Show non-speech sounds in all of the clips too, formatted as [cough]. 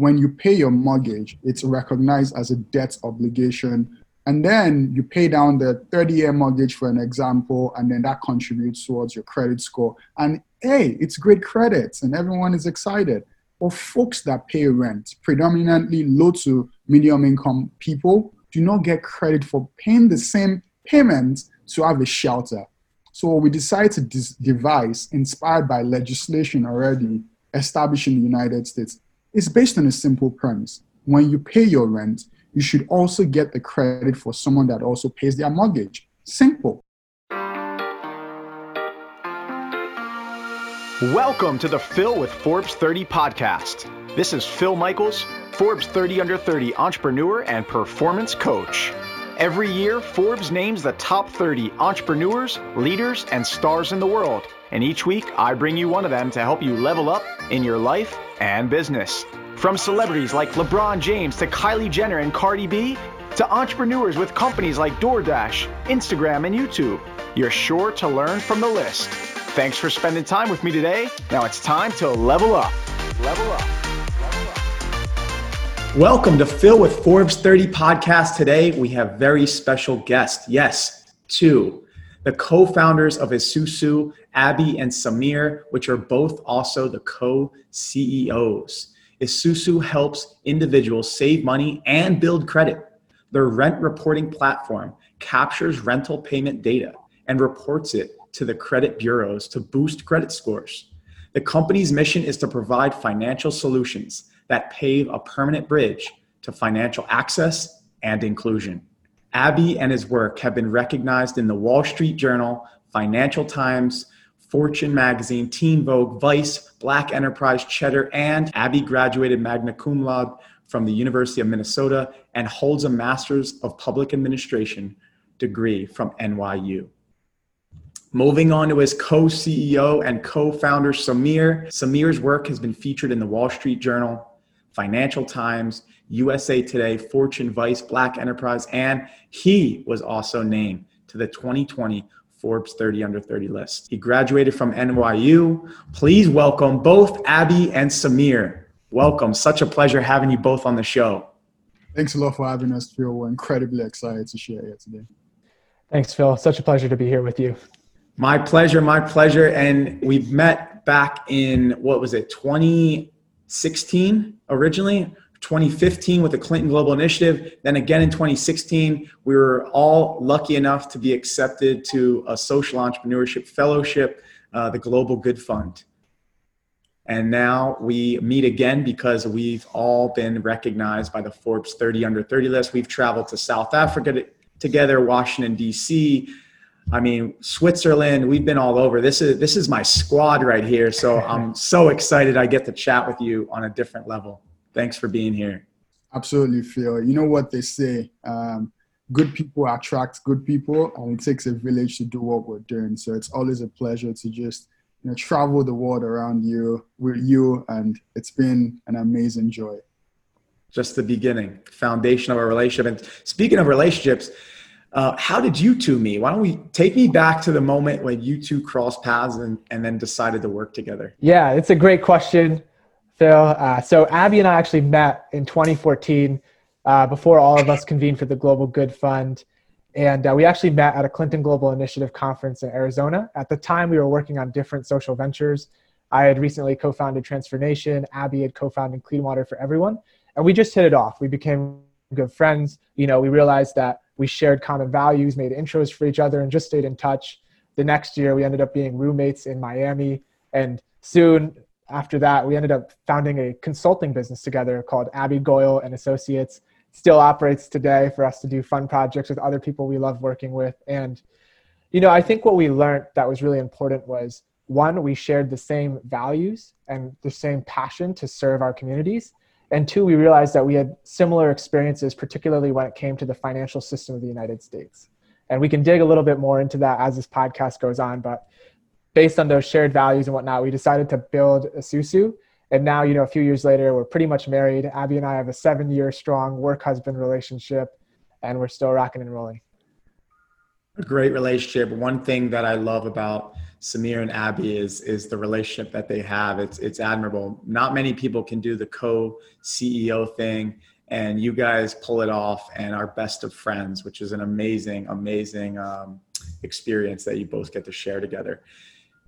when you pay your mortgage, it's recognized as a debt obligation. And then you pay down the 30 year mortgage, for an example, and then that contributes towards your credit score. And hey, it's great credit, and everyone is excited. But folks that pay rent, predominantly low to medium income people, do not get credit for paying the same payment to have a shelter. So we decided to dis- devise, inspired by legislation already established in the United States, is based on a simple premise. When you pay your rent, you should also get the credit for someone that also pays their mortgage. Simple. Welcome to the Phil with Forbes 30 podcast. This is Phil Michaels, Forbes 30 Under 30 entrepreneur and performance coach. Every year, Forbes names the top 30 entrepreneurs, leaders, and stars in the world. And each week, I bring you one of them to help you level up in your life and business. From celebrities like LeBron James to Kylie Jenner and Cardi B, to entrepreneurs with companies like DoorDash, Instagram, and YouTube, you're sure to learn from the list. Thanks for spending time with me today. Now it's time to level up. Level up. Welcome to Phil with Forbes 30 podcast. Today we have very special guests. Yes, two. The co-founders of Esusu, Abby and Samir, which are both also the co-CEOs. Esusu helps individuals save money and build credit. Their rent reporting platform captures rental payment data and reports it to the credit bureaus to boost credit scores. The company's mission is to provide financial solutions that pave a permanent bridge to financial access and inclusion. Abby and his work have been recognized in the Wall Street Journal, Financial Times, Fortune Magazine, Teen Vogue, Vice, Black Enterprise, Cheddar, and Abby graduated magna cum laude from the University of Minnesota and holds a Master's of Public Administration degree from NYU. Moving on to his co CEO and co founder, Samir. Samir's work has been featured in the Wall Street Journal, Financial Times, USA Today, Fortune, Vice, Black Enterprise, and he was also named to the 2020 Forbes 30 Under 30 list. He graduated from NYU. Please welcome both Abby and Samir. Welcome. Such a pleasure having you both on the show. Thanks a lot for having us, Phil. We're incredibly excited to share here today. Thanks, Phil. Such a pleasure to be here with you. My pleasure, my pleasure. And we've met back in, what was it, 2016 originally? 2015 with the Clinton Global Initiative. Then again in 2016, we were all lucky enough to be accepted to a social entrepreneurship fellowship, uh, the Global Good Fund. And now we meet again because we've all been recognized by the Forbes 30 under 30 list. We've traveled to South Africa together, Washington, D.C., I mean, Switzerland, we've been all over. This is this is my squad right here. So [laughs] I'm so excited I get to chat with you on a different level. Thanks for being here. Absolutely, Phil. You know what they say. Um, good people attract good people, and it takes a village to do what we're doing. So it's always a pleasure to just you know travel the world around you with you, and it's been an amazing joy. Just the beginning, foundation of our relationship. And speaking of relationships, uh, how did you two meet? Why don't we take me back to the moment when you two crossed paths and, and then decided to work together? Yeah, it's a great question, Phil. Uh, so Abby and I actually met in 2014 uh, before all of us convened for the Global Good Fund. And uh, we actually met at a Clinton Global Initiative conference in Arizona. At the time, we were working on different social ventures. I had recently co founded Transfernation, Abby had co founded Clean Water for Everyone. And we just hit it off. We became good friends. You know, we realized that we shared common values, made intros for each other, and just stayed in touch. The next year, we ended up being roommates in Miami. And soon after that, we ended up founding a consulting business together called Abby Goel and Associates. Still operates today for us to do fun projects with other people we love working with. And, you know, I think what we learned that was really important was one, we shared the same values and the same passion to serve our communities and two, we realized that we had similar experiences, particularly when it came to the financial system of the United States. And we can dig a little bit more into that as this podcast goes on. But based on those shared values and whatnot, we decided to build Esusu. And now, you know, a few years later, we're pretty much married. Abby and I have a seven year strong work husband relationship, and we're still rocking and rolling. A great relationship. One thing that I love about Samir and Abby is is the relationship that they have. It's it's admirable. Not many people can do the co CEO thing, and you guys pull it off and are best of friends, which is an amazing, amazing um, experience that you both get to share together.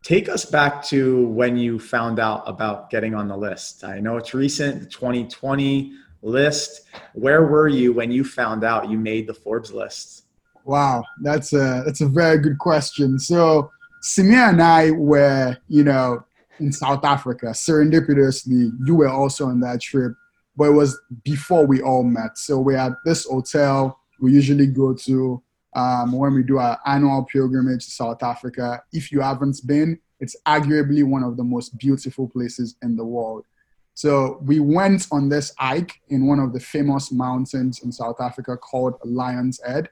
Take us back to when you found out about getting on the list. I know it's recent, the 2020 list. Where were you when you found out you made the Forbes list? Wow, that's a that's a very good question. So Samir and I were, you know, in South Africa. Serendipitously, you were also on that trip, but it was before we all met. So we're at this hotel we usually go to um, when we do our annual pilgrimage to South Africa. If you haven't been, it's arguably one of the most beautiful places in the world. So we went on this hike in one of the famous mountains in South Africa called Lion's Head.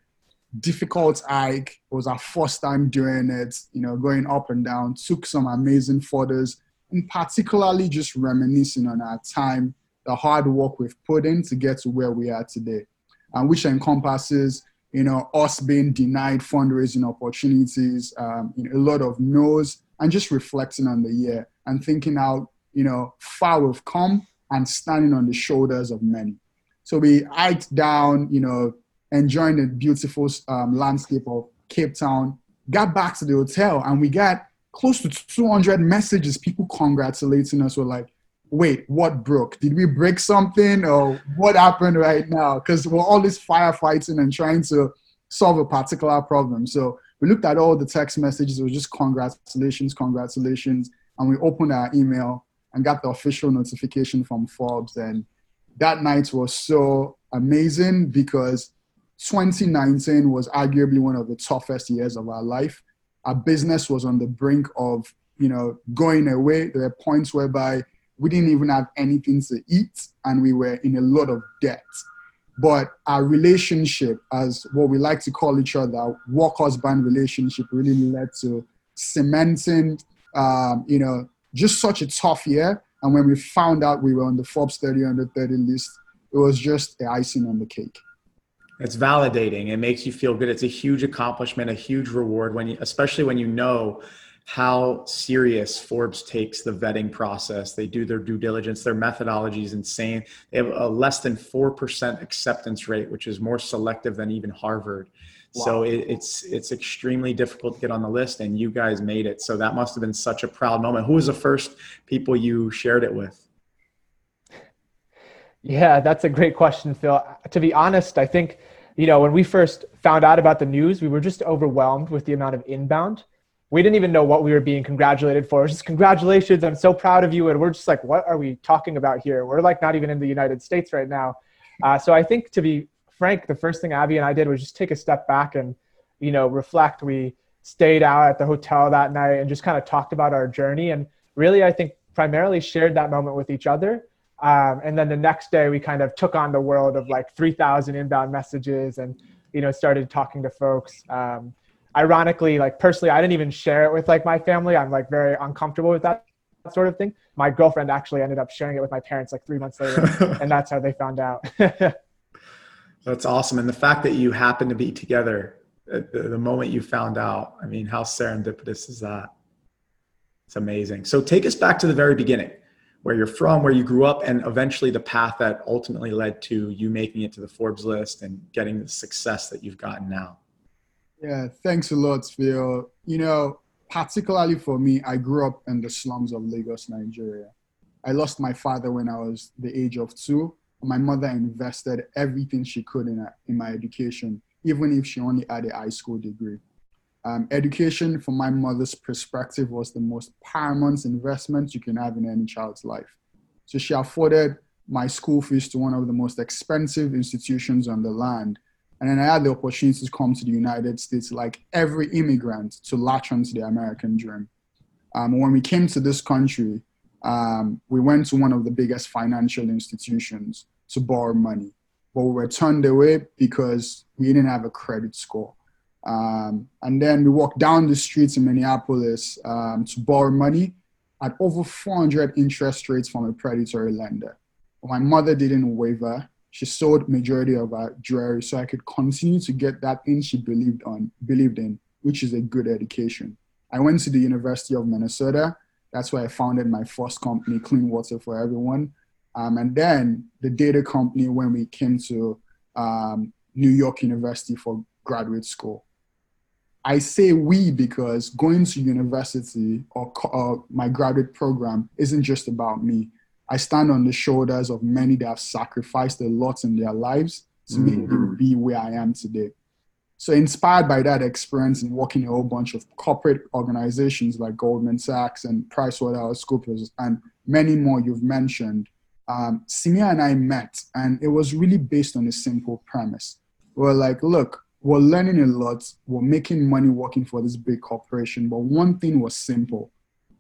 Difficult hike. It was our first time doing it, you know, going up and down, took some amazing photos, and particularly just reminiscing on our time, the hard work we've put in to get to where we are today, and which encompasses you know, us being denied fundraising opportunities, um, you know, a lot of no's, and just reflecting on the year and thinking out, you know, far we've come and standing on the shoulders of many. So we hiked down, you know, enjoying the beautiful um, landscape of Cape Town, got back to the hotel, and we got close to 200 messages, people congratulating us. Were like, wait, what broke? Did we break something or what happened right now? Because we're always firefighting and trying to solve a particular problem. So we looked at all the text messages. It was just congratulations, congratulations. And we opened our email and got the official notification from Forbes. And that night was so amazing because 2019 was arguably one of the toughest years of our life. Our business was on the brink of, you know, going away. There were points whereby we didn't even have anything to eat and we were in a lot of debt but our relationship as what we like to call each other work husband relationship really led to cementing um, you know just such a tough year and when we found out we were on the forbes 30 under 30 list it was just the icing on the cake it's validating it makes you feel good it's a huge accomplishment a huge reward when you especially when you know how serious Forbes takes the vetting process. They do their due diligence. Their methodology is insane. They have a less than 4% acceptance rate, which is more selective than even Harvard. Wow. So it, it's it's extremely difficult to get on the list, and you guys made it. So that must have been such a proud moment. Who was the first people you shared it with? Yeah, that's a great question, Phil. To be honest, I think you know when we first found out about the news, we were just overwhelmed with the amount of inbound we didn't even know what we were being congratulated for. [laughs] just congratulations, I'm so proud of you. And we're just like, what are we talking about here? We're like not even in the United States right now. Uh, so I think to be frank, the first thing Abby and I did was just take a step back and, you know, reflect. We stayed out at the hotel that night and just kind of talked about our journey. And really, I think primarily shared that moment with each other. Um, and then the next day we kind of took on the world of like 3000 inbound messages and, you know, started talking to folks. Um, ironically, like personally, I didn't even share it with like my family. I'm like very uncomfortable with that sort of thing. My girlfriend actually ended up sharing it with my parents like three months later, [laughs] and that's how they found out. [laughs] that's awesome, and the fact that you happened to be together at the, the moment you found out. I mean, how serendipitous is that? It's amazing. So take us back to the very beginning, where you're from, where you grew up, and eventually the path that ultimately led to you making it to the Forbes list and getting the success that you've gotten now. Yeah, thanks a lot, Phil. You know, particularly for me, I grew up in the slums of Lagos, Nigeria. I lost my father when I was the age of two. My mother invested everything she could in, in my education, even if she only had a high school degree. Um, education, from my mother's perspective, was the most paramount investment you can have in any child's life. So she afforded my school fees to one of the most expensive institutions on the land and then I had the opportunity to come to the United States, like every immigrant, to latch onto the American dream. Um, when we came to this country, um, we went to one of the biggest financial institutions to borrow money, but we were turned away because we didn't have a credit score. Um, and then we walked down the streets in Minneapolis um, to borrow money at over 400 interest rates from a predatory lender. My mother didn't waver she sold majority of her jewelry so I could continue to get that thing she believed on, believed in, which is a good education. I went to the University of Minnesota. That's where I founded my first company, Clean Water for Everyone. Um, and then the data company when we came to um, New York University for graduate school. I say we because going to university or, or my graduate program isn't just about me. I stand on the shoulders of many that have sacrificed a lot in their lives to mm-hmm. make me be where I am today. So, inspired by that experience and working in a whole bunch of corporate organizations like Goldman Sachs and PricewaterhouseCoopers and many more you've mentioned, um, Samir and I met, and it was really based on a simple premise. We're like, look, we're learning a lot, we're making money working for this big corporation, but one thing was simple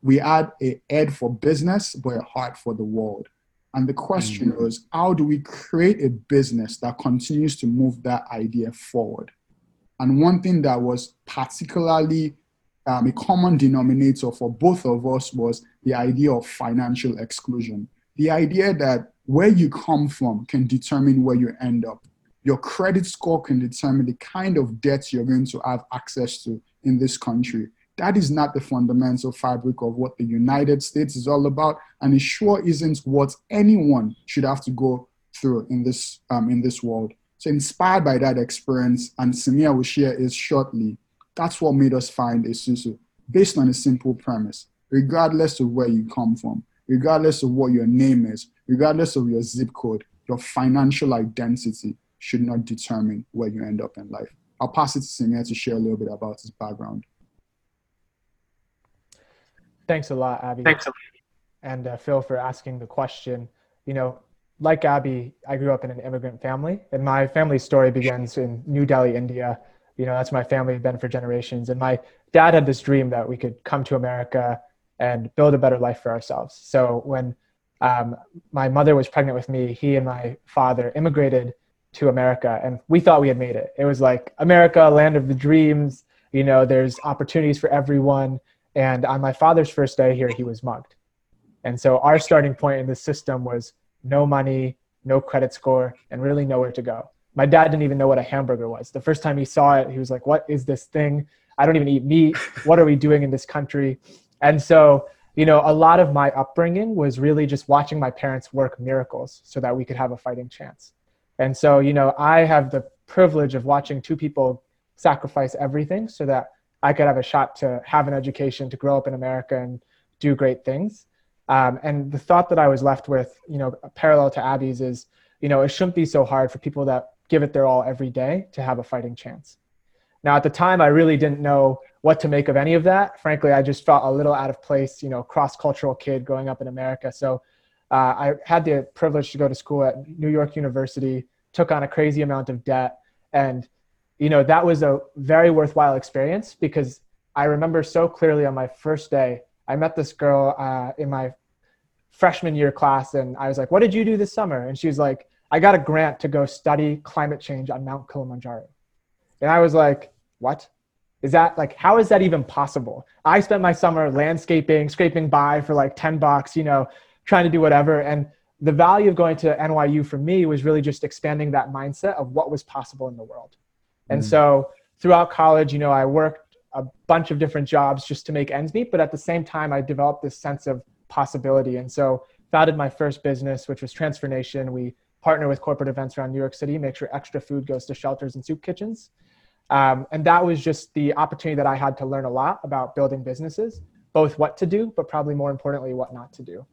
we had a head for business, but a heart for the world. And the question mm-hmm. was, how do we create a business that continues to move that idea forward? And one thing that was particularly um, a common denominator for both of us was the idea of financial exclusion. The idea that where you come from can determine where you end up. Your credit score can determine the kind of debts you're going to have access to in this country. That is not the fundamental fabric of what the United States is all about, and it sure isn't what anyone should have to go through in this um, in this world. So, inspired by that experience, and Samir will share is shortly. That's what made us find Esusu, based on a simple premise. Regardless of where you come from, regardless of what your name is, regardless of your zip code, your financial identity should not determine where you end up in life. I'll pass it to Samir to share a little bit about his background. Thanks a lot, Abby. Thanks a lot. And uh, Phil for asking the question. You know, like Abby, I grew up in an immigrant family, and my family story begins in New Delhi, India. You know, that's my family been for generations. And my dad had this dream that we could come to America and build a better life for ourselves. So when um, my mother was pregnant with me, he and my father immigrated to America, and we thought we had made it. It was like America, land of the dreams. You know, there's opportunities for everyone. And on my father's first day here, he was mugged. And so our starting point in the system was no money, no credit score, and really nowhere to go. My dad didn't even know what a hamburger was. The first time he saw it, he was like, What is this thing? I don't even eat meat. What are we doing in this country? And so, you know, a lot of my upbringing was really just watching my parents work miracles so that we could have a fighting chance. And so, you know, I have the privilege of watching two people sacrifice everything so that I could have a shot to have an education, to grow up in America and do great things. Um, and the thought that I was left with, you know, parallel to Abby's is, you know, it shouldn't be so hard for people that give it their all every day to have a fighting chance. Now, at the time, I really didn't know what to make of any of that. Frankly, I just felt a little out of place, you know, cross cultural kid growing up in America. So uh, I had the privilege to go to school at New York University, took on a crazy amount of debt, and you know, that was a very worthwhile experience because I remember so clearly on my first day, I met this girl uh, in my freshman year class, and I was like, What did you do this summer? And she was like, I got a grant to go study climate change on Mount Kilimanjaro. And I was like, What? Is that like, how is that even possible? I spent my summer landscaping, scraping by for like 10 bucks, you know, trying to do whatever. And the value of going to NYU for me was really just expanding that mindset of what was possible in the world. And mm. so throughout college, you know, I worked a bunch of different jobs just to make ends meet, but at the same time, I developed this sense of possibility. And so founded my first business, which was Transfernation. We partner with corporate events around New York City, make sure extra food goes to shelters and soup kitchens. Um, and that was just the opportunity that I had to learn a lot about building businesses, both what to do, but probably more importantly, what not to do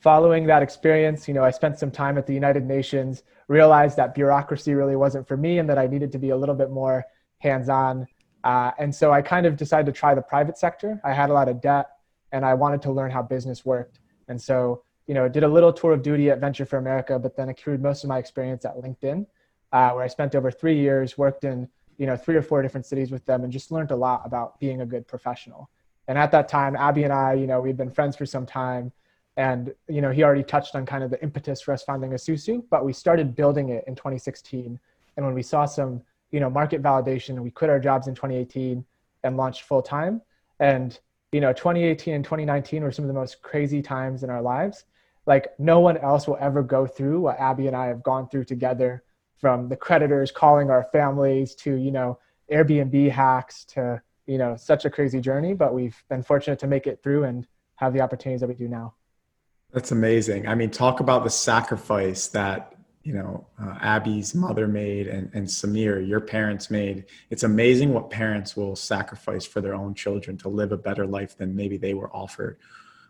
following that experience, you know, I spent some time at the United Nations, realized that bureaucracy really wasn't for me and that I needed to be a little bit more hands on. Uh, and so I kind of decided to try the private sector. I had a lot of debt and I wanted to learn how business worked. And so, you know, did a little tour of duty at Venture for America, but then accrued most of my experience at LinkedIn, uh, where I spent over three years, worked in, you know, three or four different cities with them and just learned a lot about being a good professional. And at that time, Abby and I, you know, we'd been friends for some time and you know, he already touched on kind of the impetus for us founding Esusu, but we started building it in 2016. And when we saw some, you know, market validation, we quit our jobs in 2018 and launched full time. And you know, 2018 and 2019 were some of the most crazy times in our lives. like no one else will ever go through what Abby and I have gone through together from the creditors calling our families to, you know, Airbnb hacks to, you know, such a crazy journey, but we've been fortunate to make it through and have the opportunities that we do now. That's amazing. I mean, talk about the sacrifice that you know uh, Abby's mother made and, and Samir, your parents made. It's amazing what parents will sacrifice for their own children to live a better life than maybe they were offered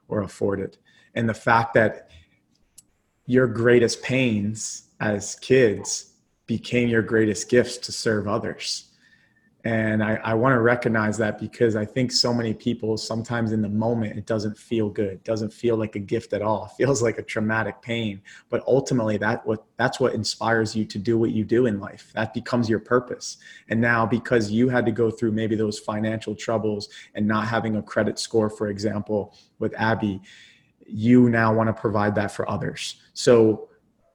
or afforded. And the fact that your greatest pains as kids became your greatest gifts to serve others and I, I want to recognize that because I think so many people sometimes in the moment it doesn't feel good, it doesn't feel like a gift at all. [laughs] It feels like a traumatic pain. But ultimately that what that's what inspires you to do what you do in life. That becomes your purpose. And now because you had to go through maybe those financial troubles and not having a credit score, for example, with Abby, you now want to provide that for others. So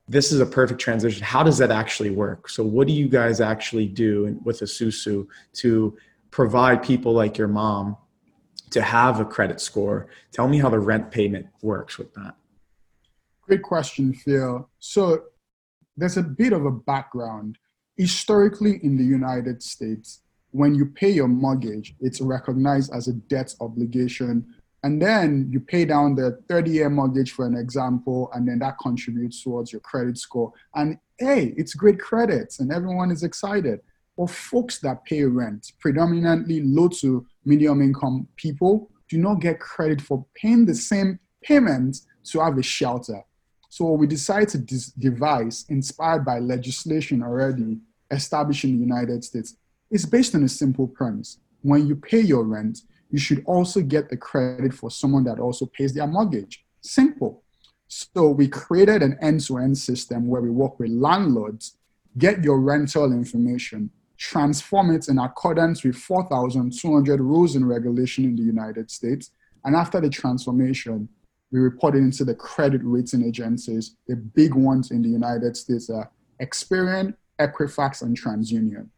this is a perfect transition. How does that actually work? So, what do you guys actually do with Esusu to provide people like your mom to have a credit score? Tell me how the rent payment works with that. Great question, Phil. So, there's a bit of a background. Historically, in the United States, when you pay your mortgage, it's recognized as a debt obligation and then you pay down the 30 year mortgage for an example and then that contributes towards your credit score. And hey it's great credits and everyone is excited. But folks that pay rent predominantly low to medium income people do not get credit for paying the same payment to have a shelter. So we decided to devise inspired by legislation already established in the united states is based on a simple premise. When you pay your rent you should also get the credit for someone that also pays their mortgage. Simple. So we created an end-to-end system where we work with landlords, get your rental information, transform it in accordance with 4,200 rules and regulation in the United States. And after the transformation, we report it into the credit rating agencies. The big ones in the United States are Experian, Equifax, and TransUnion.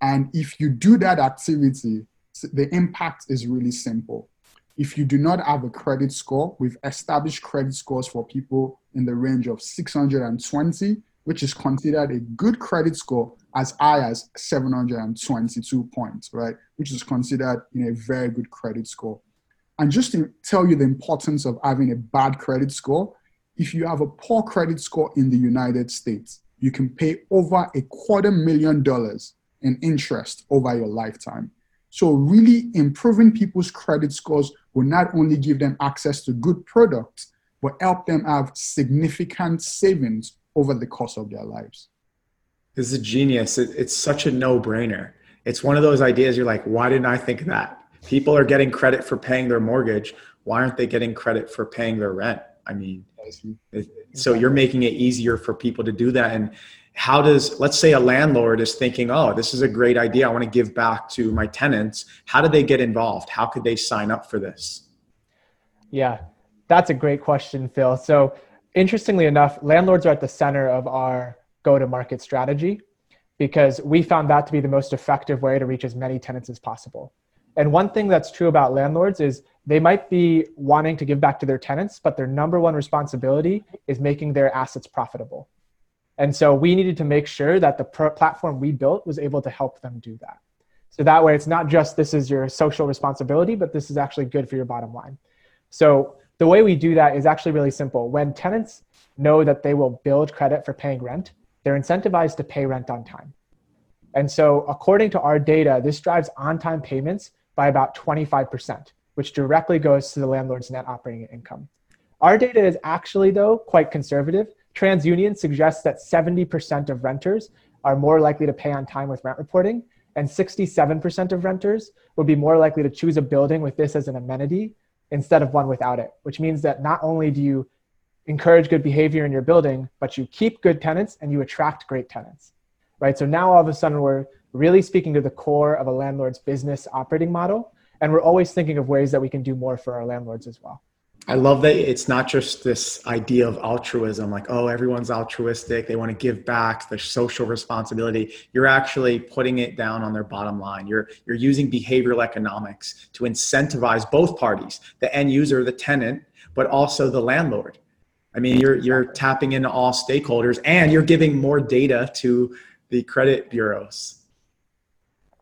And if you do that activity, the impact is really simple. If you do not have a credit score, we've established credit scores for people in the range of 620, which is considered a good credit score as high as 722 points, right? Which is considered you know, a very good credit score. And just to tell you the importance of having a bad credit score, if you have a poor credit score in the United States, you can pay over a quarter million dollars in interest over your lifetime. So, really improving people's credit scores will not only give them access to good products, but help them have significant savings over the course of their lives. This is genius. It's such a no brainer. It's one of those ideas you're like, why didn't I think of that? People are getting credit for paying their mortgage. Why aren't they getting credit for paying their rent? I mean, so you're making it easier for people to do that. And how does let's say a landlord is thinking oh this is a great idea. I want to give back to my tenants. How do they get involved? How could they sign up for this? Yeah that's a great question phil. So interestingly enough landlords are at the center of our go to market strategy because we found that to be the most effective way to reach as many tenants as possible. And one thing that's true about landlords is they might be wanting to give back to their tenants but their number one responsibility is making their assets profitable and so we needed to make sure that the platform we built was able to help them do that. So that way it's not just this is your social responsibility, but this is actually good for your bottom line. So the way we do that is actually really simple. When tenants know that they will build credit for paying rent, they're incentivized to pay rent on time. And so according to our data, this drives on-time payments by about 25%, which directly goes to the landlord's net operating income. Our data is actually though quite conservative TransUnion suggests that 70% of renters are more likely to pay on time with rent reporting, and 67% of renters would be more likely to choose a building with this as an amenity instead of one without it, which means that not only do you encourage good behavior in your building, but you keep good tenants and you attract great tenants, right? So now all of a sudden we're really speaking to the core of a landlord's business operating model, and we're always thinking of ways that we can do more for our landlords as well. I love that it's not just this idea of altruism, like, oh, everyone's altruistic, they want to give back, their social responsibility. You're actually putting it down on their bottom line. You're you're using behavioral economics to incentivize both parties, the end user, the tenant, but also the landlord. I mean, you're you're tapping into all stakeholders, and you're giving more data to the credit bureaus.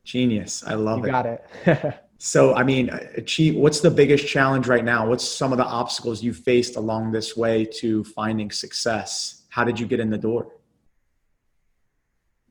Genius! I love you it. Got it. [laughs] so, I mean, achieve. What's the biggest challenge right now? What's some of the obstacles you faced along this way to finding success? How did you get in the door?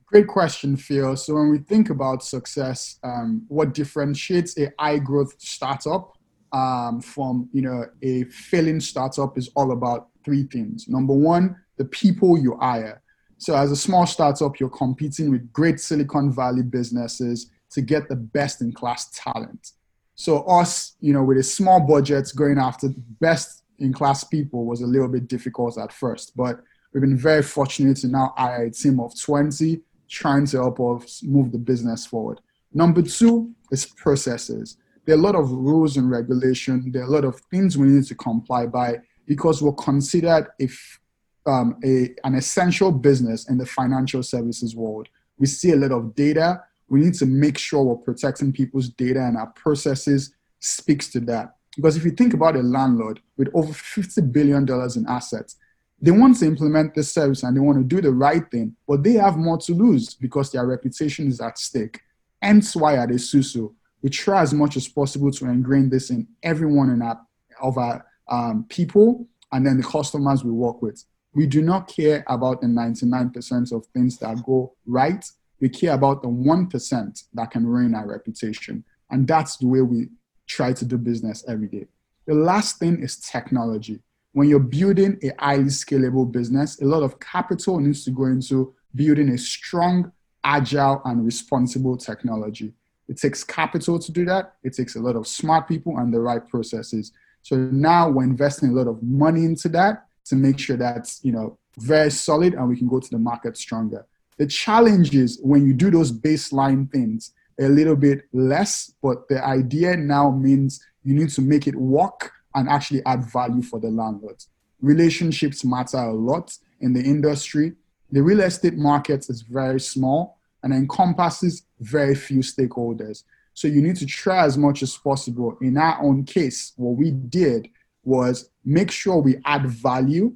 Great question, Phil. So when we think about success, um, what differentiates a high growth startup um, from you know a failing startup is all about three things. Number one, the people you hire. So as a small startup, you're competing with great Silicon Valley businesses to get the best in class talent. So us, you know, with a small budget going after best in class people was a little bit difficult at first, but we've been very fortunate to now hire a team of 20 trying to help us move the business forward. Number two is processes. There are a lot of rules and regulation. There are a lot of things we need to comply by because we're considered if um, a, an essential business in the financial services world. We see a lot of data. We need to make sure we're protecting people's data and our processes speaks to that. Because if you think about a landlord with over $50 billion in assets, they want to implement this service and they want to do the right thing, but they have more to lose because their reputation is at stake. Hence why at Esusu, we try as much as possible to ingrain this in everyone in our, of our um, people and then the customers we work with. We do not care about the 99% of things that go right. We care about the 1% that can ruin our reputation. And that's the way we try to do business every day. The last thing is technology when you're building a highly scalable business, a lot of capital needs to go into building a strong, agile, and responsible technology. It takes capital to do that. It takes a lot of smart people and the right processes. So now we're investing a lot of money into that to make sure that's you know very solid and we can go to the market stronger. The challenge is when you do those baseline things a little bit less, but the idea now means you need to make it work and actually add value for the landlords. Relationships matter a lot in the industry. The real estate market is very small and encompasses very few stakeholders. So you need to try as much as possible. In our own case, what we did was make sure we add value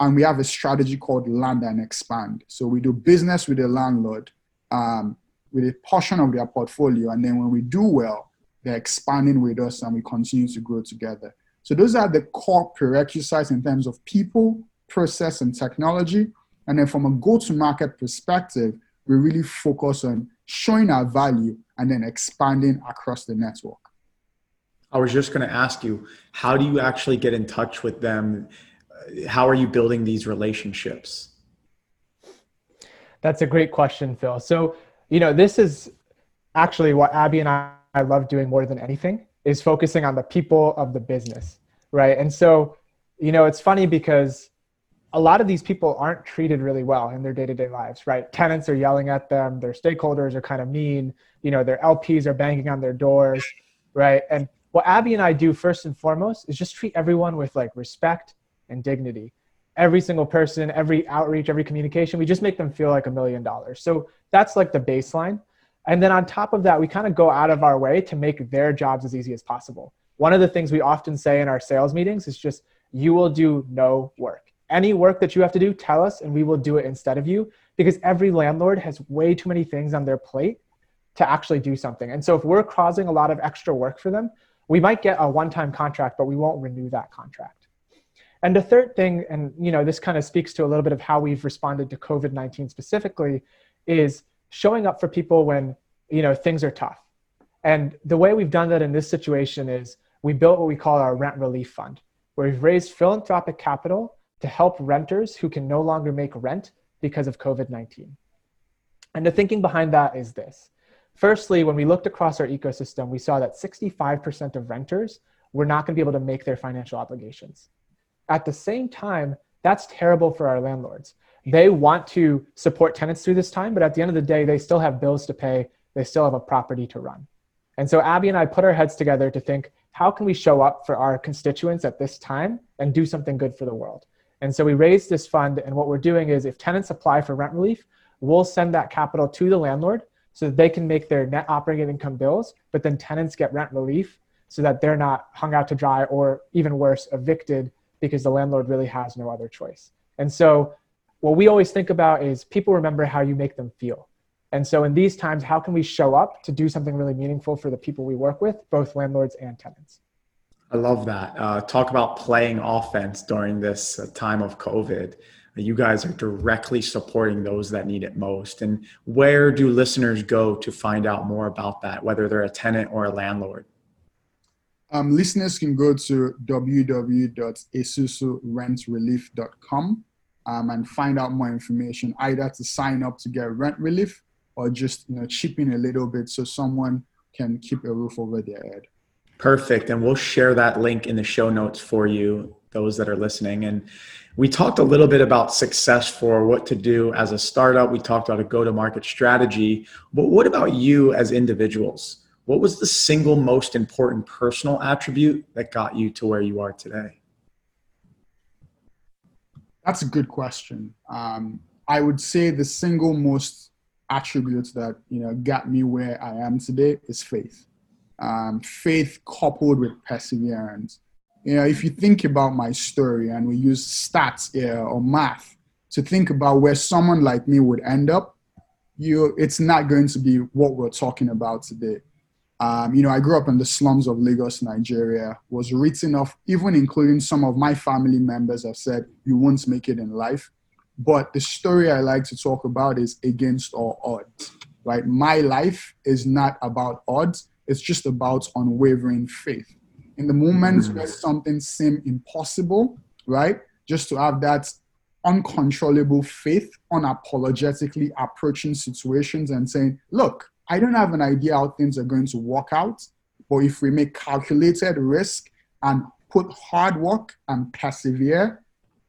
and we have a strategy called land and expand. So we do business with the landlord um, with a portion of their portfolio. And then when we do well, they're expanding with us and we continue to grow together. So those are the core prerequisites in terms of people, process, and technology. And then from a go-to-market perspective, we really focus on showing our value and then expanding across the network. I was just going to ask you, how do you actually get in touch with them? How are you building these relationships? That's a great question, Phil. So, you know, this is actually what Abby and I, I love doing more than anything is focusing on the people of the business, right? And so, you know, it's funny because a lot of these people aren't treated really well in their day-to-day lives, right? Tenants are yelling at them, their stakeholders are kind of mean, you know, their LPs are banging on their doors, right? And what Abby and I do first and foremost is just treat everyone with like respect and dignity. Every single person, every outreach, every communication, we just make them feel like a million dollars. So that's like the baseline. And then on top of that, we kind of go out of our way to make their jobs as easy as possible. One of the things we often say in our sales meetings is just, you will do no work. Any work that you have to do, tell us and we will do it instead of you because every landlord has way too many things on their plate to actually do something. And so if we're causing a lot of extra work for them, we might get a one-time contract, but we won't renew that contract. And the third thing, and you know, this kind of speaks to a little bit of how we've responded to COVID-19 specifically, is showing up for people when you know things are tough. And the way we've done that in this situation is we built what we call our rent relief fund where we've raised philanthropic capital to help renters who can no longer make rent because of covid-19 and the thinking behind that is this. Firstly when we looked across our ecosystem we saw that 65% of renters were not going to be able to make their financial obligations at the same time that's terrible for our landlords they want to support tenants through this time, but at the end of the day, they still have bills to pay. They still have a property to run. And so Abby and I put our heads together to think, how can we show up for our constituents at this time and do something good for the world? And so we raised this fund, and what we're doing is if tenants apply for rent relief, we'll send that capital to the landlord so that they can make their net operating income bills, but then tenants get rent relief so that they're not hung out to dry or even worse, evicted because the landlord really has no other choice. And so, what we always think about is people remember how you make them feel. And so, in these times, how can we show up to do something really meaningful for the people we work with, both landlords and tenants? I love that. Uh, talk about playing offense during this uh, time of COVID. You guys are directly supporting those that need it most. And where do listeners go to find out more about that, whether they're a tenant or a landlord? Um, listeners can go to www.esusurrentrelief.com um, and find out more information, either to sign up to get rent relief or just you know chip in a little bit so someone can keep a roof over their head. Perfect, and we'll share that link in the show notes for you, those that are listening. And we talked a little bit about success for what to do as a startup. We talked about a go-to-market strategy, but what about you as individuals? What was the single most important personal attribute that got you to where you are today? That's a good question. Um, I would say the single most attribute that you know got me where I am today is faith. Um, faith coupled with perseverance. You know, if you think about my story and we use stats here or math to think about where someone like me would end up, you it's not going to be what we're talking about today. Um, you know, I grew up in the slums of Lagos, Nigeria, was written off, even including some of my family members have said, you won't make it in life. But the story I like to talk about is against all odds, right? My life is not about odds, it's just about unwavering faith. In the moments mm. where something seemed impossible, right? Just to have that uncontrollable faith, unapologetically approaching situations and saying, look, I don't have an idea how things are going to work out, but if we make calculated risk and put hard work and persevere,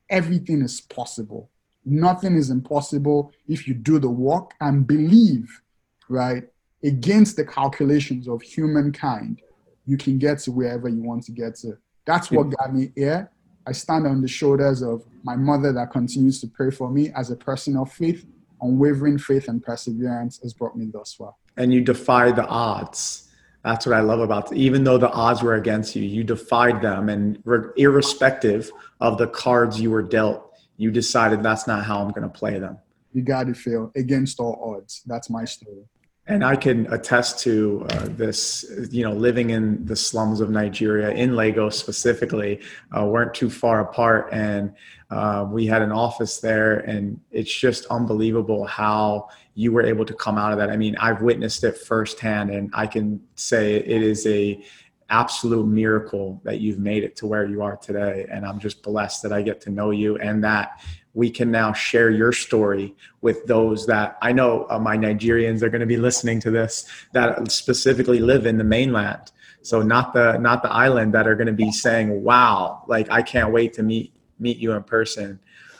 everything is possible. Nothing is impossible if you do the work and believe, right? Against the calculations of humankind, you can get to wherever you want to get to. That's what got me here. I stand on the shoulders of my mother that continues to pray for me as a person of faith. Unwavering faith and perseverance has brought me thus far and you defied the odds. That's what I love about it. Even though the odds were against you, you defied them, and irrespective of the cards you were dealt, you decided that's not how I'm going to play them. You got to feel against all odds. That's my story and I can attest to uh, this. You know, living in the slums of Nigeria, in Lagos specifically, uh, weren't too far apart, and uh, we had an office there, and it's just unbelievable how you were able to come out of that. I mean, I've witnessed it firsthand, and I can say it is a absolute miracle that you've made it to where you are today. And I'm just blessed that I get to know you and that we can now share your story with those that I know uh, my Nigerians are going to be listening to this that specifically live in the mainland. So not the not the island that are going to be saying, "Wow, like I can't wait to meet meet you in person."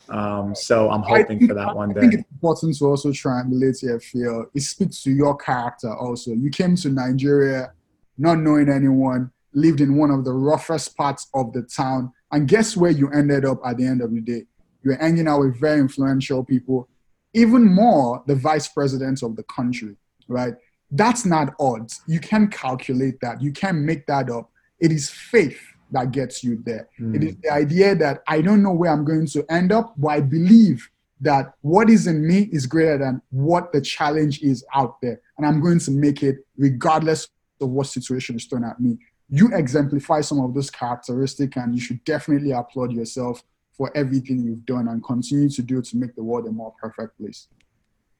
Um, so I'm hoping think, for that one day. I think it's important to also triangulate your Phil. It speaks to your character also. You came to Nigeria not knowing anyone, lived in one of the roughest parts of the town, and guess where you ended up at the end of the day? You're hanging out with very influential people, even more the vice president of the country, right? That's not odds. You can calculate that. You can make that up. It is faith that gets you there. Mm. It is the idea that I don't know where I'm going to end up, but I believe that what is in me is greater than what the challenge is out there. And I'm going to make it regardless of what situation is thrown at me. You exemplify some of those characteristics, and you should definitely applaud yourself for everything you've done and continue to do to make the world a more perfect place.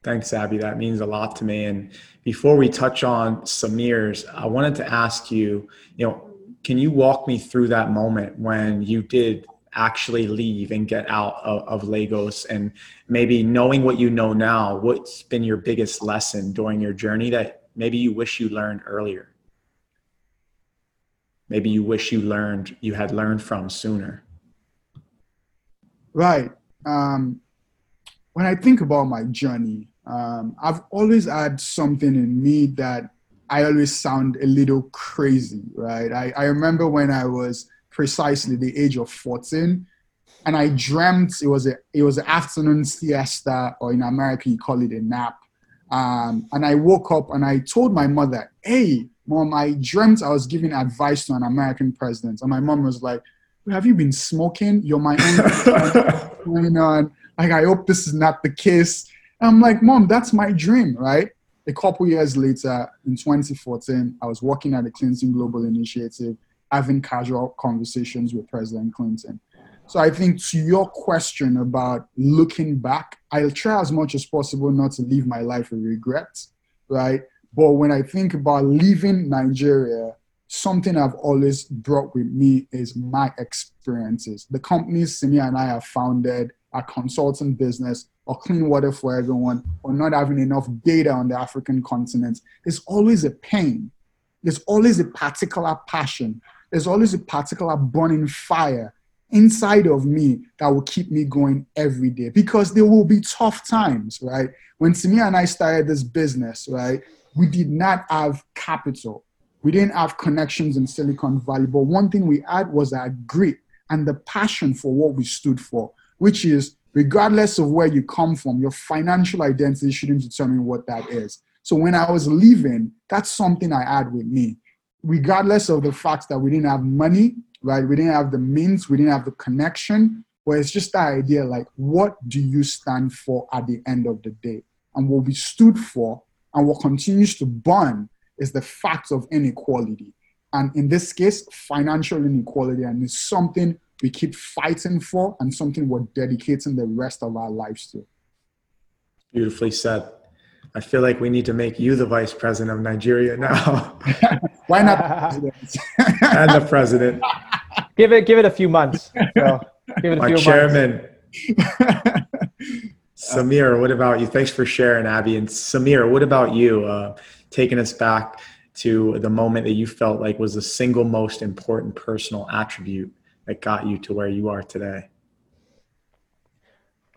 Thanks, Abby. That means a lot to me. And before we touch on Samir's, I wanted to ask you, you know, can you walk me through that moment when you did actually leave and get out of, of Lagos and maybe knowing what you know now, what's been your biggest lesson during your journey that maybe you wish you learned earlier? Maybe you wish you learned, you had learned from sooner. Right. Um, when I think about my journey, um, I've always had something in me that I always sound a little crazy, right? I, I remember when I was precisely the age of 14 and I dreamt it was a it was an afternoon siesta, or in America you call it a nap. Um, and I woke up and I told my mother, "Hey, mom, I dreamt I was giving advice to an American president." And my mom was like, have you been smoking? You're my own [laughs] going on. Like, I hope this is not the case. I'm like, mom, that's my dream, right? A couple years later, in 2014, I was working at the Clinton Global Initiative, having casual conversations with President Clinton. So I think to your question about looking back, I'll try as much as possible not to live my life with regrets, right? But when I think about leaving Nigeria, something I've always brought with me is my experiences. The companies Simi and I have founded, our consulting business, or clean water for everyone, or not having enough data on the African continent, there's always a pain. There's always a particular passion. There's always a particular burning fire inside of me that will keep me going every day because there will be tough times, right? When Simi and I started this business, right, we did not have capital. We didn't have connections in Silicon Valley, but one thing we had was our grit and the passion for what we stood for, which is regardless of where you come from, your financial identity shouldn't determine what that is. So when I was leaving, that's something I had with me. Regardless of the fact that we didn't have money, right? We didn't have the means, we didn't have the connection, but it's just that idea like, what do you stand for at the end of the day? And what we stood for and what continues to burn is the fact of inequality. And in this case, financial inequality. And it's something we keep fighting for and something we're dedicating the rest of our lives to. Beautifully said. I feel like we need to make you the vice president of Nigeria now. [laughs] Why not [laughs] and the president. [laughs] Give it give it a few months. So give it a My few chairman. Samir, what about you? Thanks for sharing, Abby. And Samir, what about you? Uh, taking us back to the moment that you felt like was the single most important personal attribute that got you to where you are today?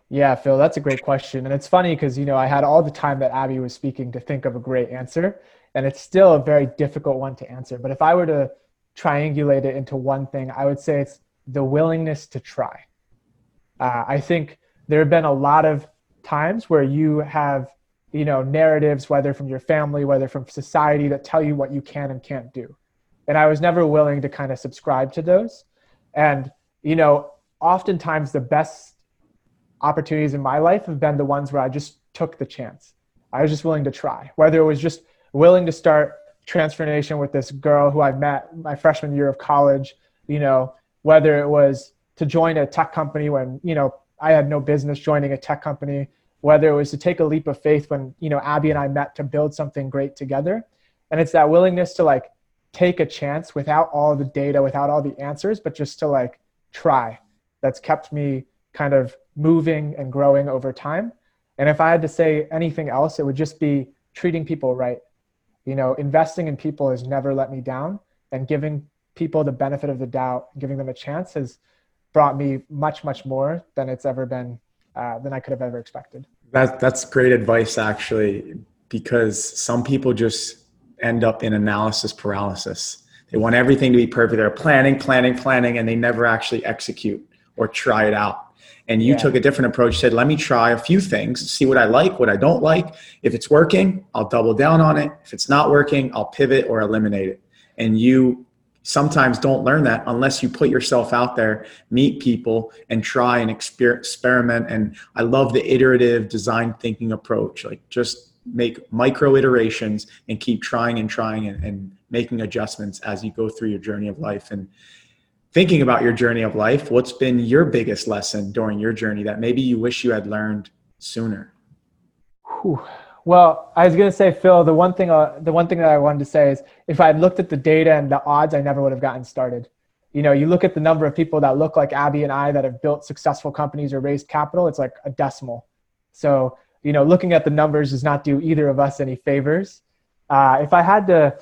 Yeah, Phil, that's a great question. And it's funny because, you know, I had all the time that Abby was speaking to think of a great answer. And it's still a very difficult one to answer. But if I were to triangulate it into one thing, I would say it's the willingness to try. Uh, I think there have been a lot of times where you have, you know, narratives, whether from your family, whether from society, that tell you what you can and can't do. And I was never willing to kind of subscribe to those. And, you know, oftentimes the best opportunities in my life have been the ones where I just took the chance. I was just willing to try, whether it was just willing to start Transfernation with this girl who I met my freshman year of college, you know, whether it was to join a tech company when, you know, I had no business joining a tech company, whether it was to take a leap of faith when, you know, Abby and I met to build something great together. And it's that willingness to like take a chance without all the data, without all the answers, but just to like try that's kept me kind of moving and growing over time. And if I had to say anything else, it would just be treating people right. You know, investing in people has never let me down, and giving people the benefit of the doubt, giving them a chance, has brought me much, much more than it's ever been, uh, than I could have ever expected. That that's great advice, actually, because some people just end up in analysis paralysis. They want everything to be perfect. They're planning, planning, planning, and they never actually execute or try it out and you yeah. took a different approach said let me try a few things see what i like what i don't like if it's working i'll double down on it if it's not working i'll pivot or eliminate it and you sometimes don't learn that unless you put yourself out there meet people and try and experiment and i love the iterative design thinking approach like just make micro iterations and keep trying and trying and, and making adjustments as you go through your journey of life and thinking about your journey of life, what's been your biggest lesson during your journey that maybe you wish you had learned sooner? Whew. Well, I was going to say, Phil, the one thing, uh, the one thing that I wanted to say is if I had looked at the data and the odds, I never would have gotten started. You know, you look at the number of people that look like Abby and I that have built successful companies or raised capital, it's like a decimal. So, you know, looking at the numbers does not do either of us any favors. Uh, if I had to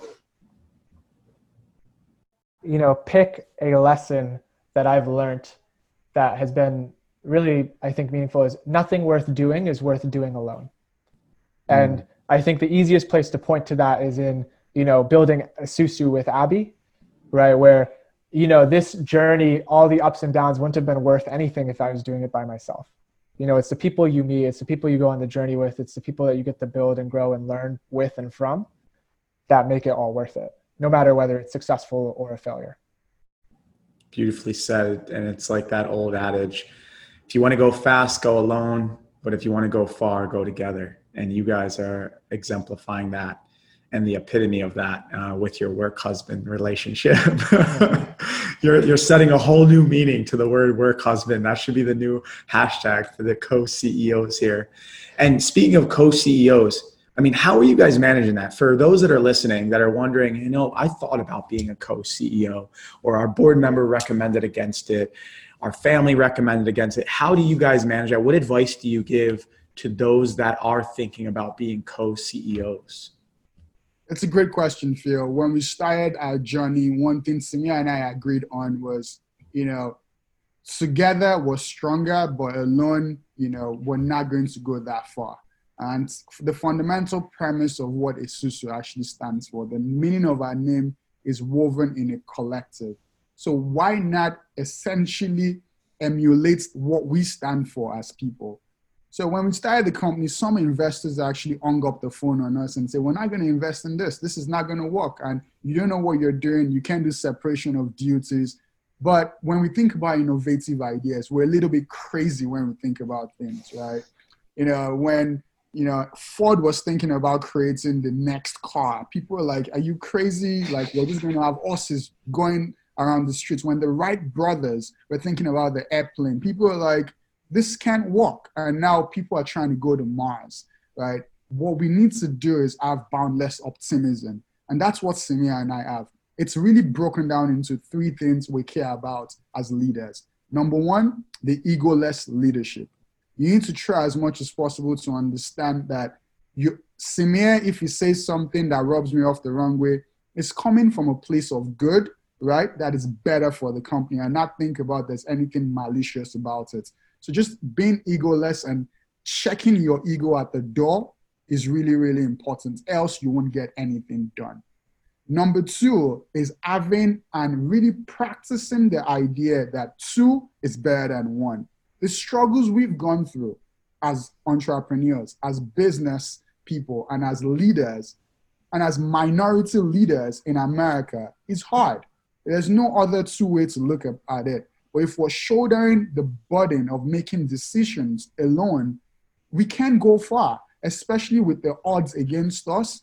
you know, pick a lesson that I've learned that has been really, I think, meaningful is nothing worth doing is worth doing alone. Mm. And I think the easiest place to point to that is in, you know, building Esusu with Abby, right? Where, you know, this journey, all the ups and downs wouldn't have been worth anything if I was doing it by myself. You know, it's the people you meet, it's the people you go on the journey with, it's the people that you get to build and grow and learn with and from that make it all worth it no matter whether it's successful or a failure. Beautifully said. And it's like that old adage if you want to go fast, go alone. But if you want to go far, go together. And you guys are exemplifying that and the epitome of that uh, with your work husband relationship. [laughs] you're, you're setting a whole new meaning to the word work husband. That should be the new hashtag for the co CEOs here. And speaking of co CEOs, I mean, how are you guys managing that? For those that are listening that are wondering, you know, I thought about being a co CEO or our board member recommended against it, our family recommended against it. How do you guys manage that? What advice do you give to those that are thinking about being co CEOs? It's a great question, Phil. When we started our journey, one thing Samir and I agreed on was, you know, together we're stronger, but alone, you know, we're not going to go that far. And the fundamental premise of what Esusu actually stands for, the meaning of our name is woven in a collective. So why not essentially emulate what we stand for as people? So when we started the company, some investors actually hung up the phone on us and said, "We're not going to invest in this. This is not going to work, and you don't know what you're doing. You can't do separation of duties." But when we think about innovative ideas, we're a little bit crazy when we think about things, right? You know, when you know Ford was thinking about creating the next car, people were like, "Are you crazy? Like, we're just going to have horses going." around the streets when the Wright brothers were thinking about the airplane people were like this can't work. And now people are trying to go to Mars, right? What we need to do is have boundless optimism. And that's what Samir and I have. It's really broken down into three things we care about as leaders. Number one, the egoless leadership. You need to try as much as possible to understand that you, Samir, if he says something that rubs me off the wrong way, it's coming from a place of good, right? That is better for the company and not think about there's anything malicious about it. So just being egoless and checking your ego at the door is really, really important. Else you won't get anything done. Number two is having and really practicing the idea that two is better than one. The struggles we've gone through as entrepreneurs, as business people, and as leaders, and as minority leaders in America is hard. There's no other two way to look at it. If we're shouldering the burden of making decisions alone, we can't go far, especially with the odds against us.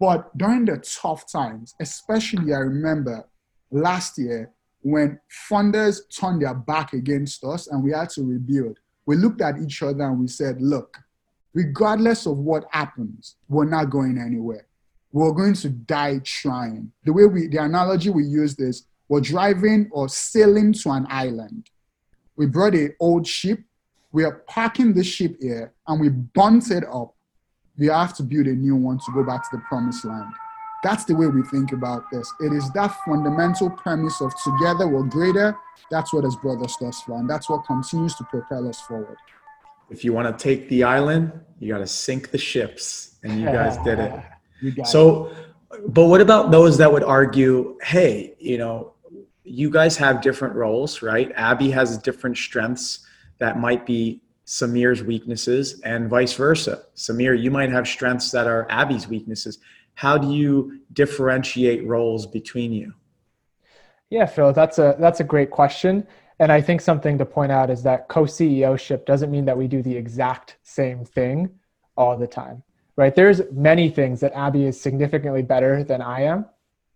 But during the tough times, especially I remember last year when funders turned their back against us and we had to rebuild, we looked at each other and we said, look, regardless of what happens, we're not going anywhere. We're going to die trying. The way we, the analogy we used is were driving or sailing to an island. We brought an old ship. We are parking the ship here and we bunt it up. We have to build a new one to go back to the promised land. That's the way we think about this. It is that fundamental premise of together we're greater. That's what has brought us thus far, and that's what continues to propel us forward. If you want to take the island, you got to sink the ships, and you guys did it. [laughs] so, but what about those that would argue, hey, you know, you guys have different roles, right? Abby has different strengths that might be Samir's weaknesses and vice versa. Samir, you might have strengths that are Abby's weaknesses. How do you differentiate roles between you? Yeah, Phil, that's a that's a great question. And I think something to point out is that co-CEOship doesn't mean that we do the exact same thing all the time. Right? There's many things that Abby is significantly better than I am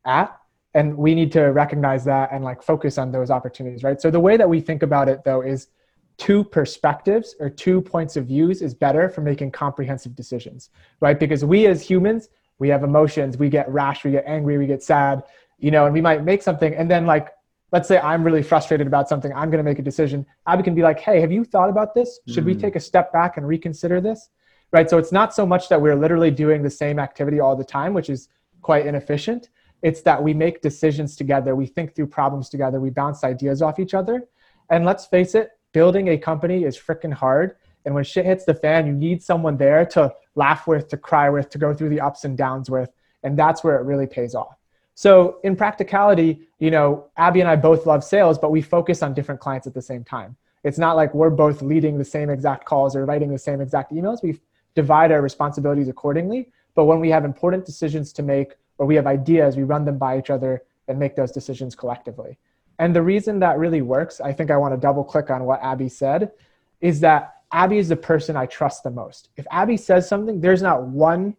at and we need to recognize that and like focus on those opportunities right? So the way that we think about it though is two perspectives or two points of views is better for making comprehensive decisions right? Because we as humans we have emotions. We get rash we get angry we get sad you know and we might make something and then like let's say i'm really frustrated about something i'm going to make a decision. Abby can be like hey have you thought about this? Should mm. we take a step back and reconsider this? Right? So it's not so much that we're literally doing the same activity all the time which is quite inefficient it's that we make decisions together, we think through problems together, we bounce ideas off each other. And let's face it, building a company is freaking hard. And when shit hits the fan, you need someone there to laugh with, to cry with, to go through the ups and downs with. And that's where it really pays off. So in practicality, you know, Abby and I both love sales, but we focus on different clients at the same time. It's not like we're both leading the same exact calls or writing the same exact emails. We divide our responsibilities accordingly. But when we have important decisions to make or we have ideas, we run them by each other and make those decisions collectively. And the reason that really works, I think I want to double click on what Abby said, is that Abby is the person I trust the most. If Abby says something, there's not one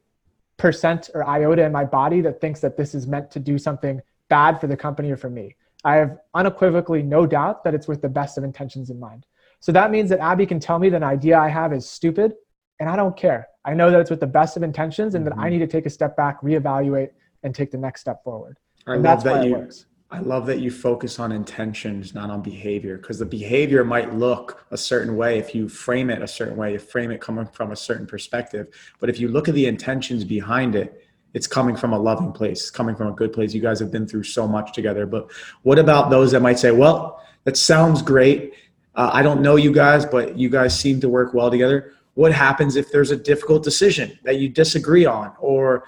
percent or iota in my body that thinks that this is meant to do something bad for the company or for me. I have unequivocally no doubt that it's with the best of intentions in mind. So that means that Abby can tell me that an idea I have is stupid and I don't care. I know that it's with the best of intentions and mm-hmm. that I mm-hmm. need to take a step back, reevaluate, and take the next step forward. I and love that you, works. I love that you focus on intentions, not on behavior, because the behavior might look a certain way if you frame it a certain way, you frame it coming from a certain perspective. But if you look at the intentions behind it, it's coming from a loving place, it's coming from a good place. You guys have been through so much together. But what about those that might say, well, that sounds great. Uh, I don't know you guys, but you guys seem to work well together. What happens if there's a difficult decision that you disagree on, or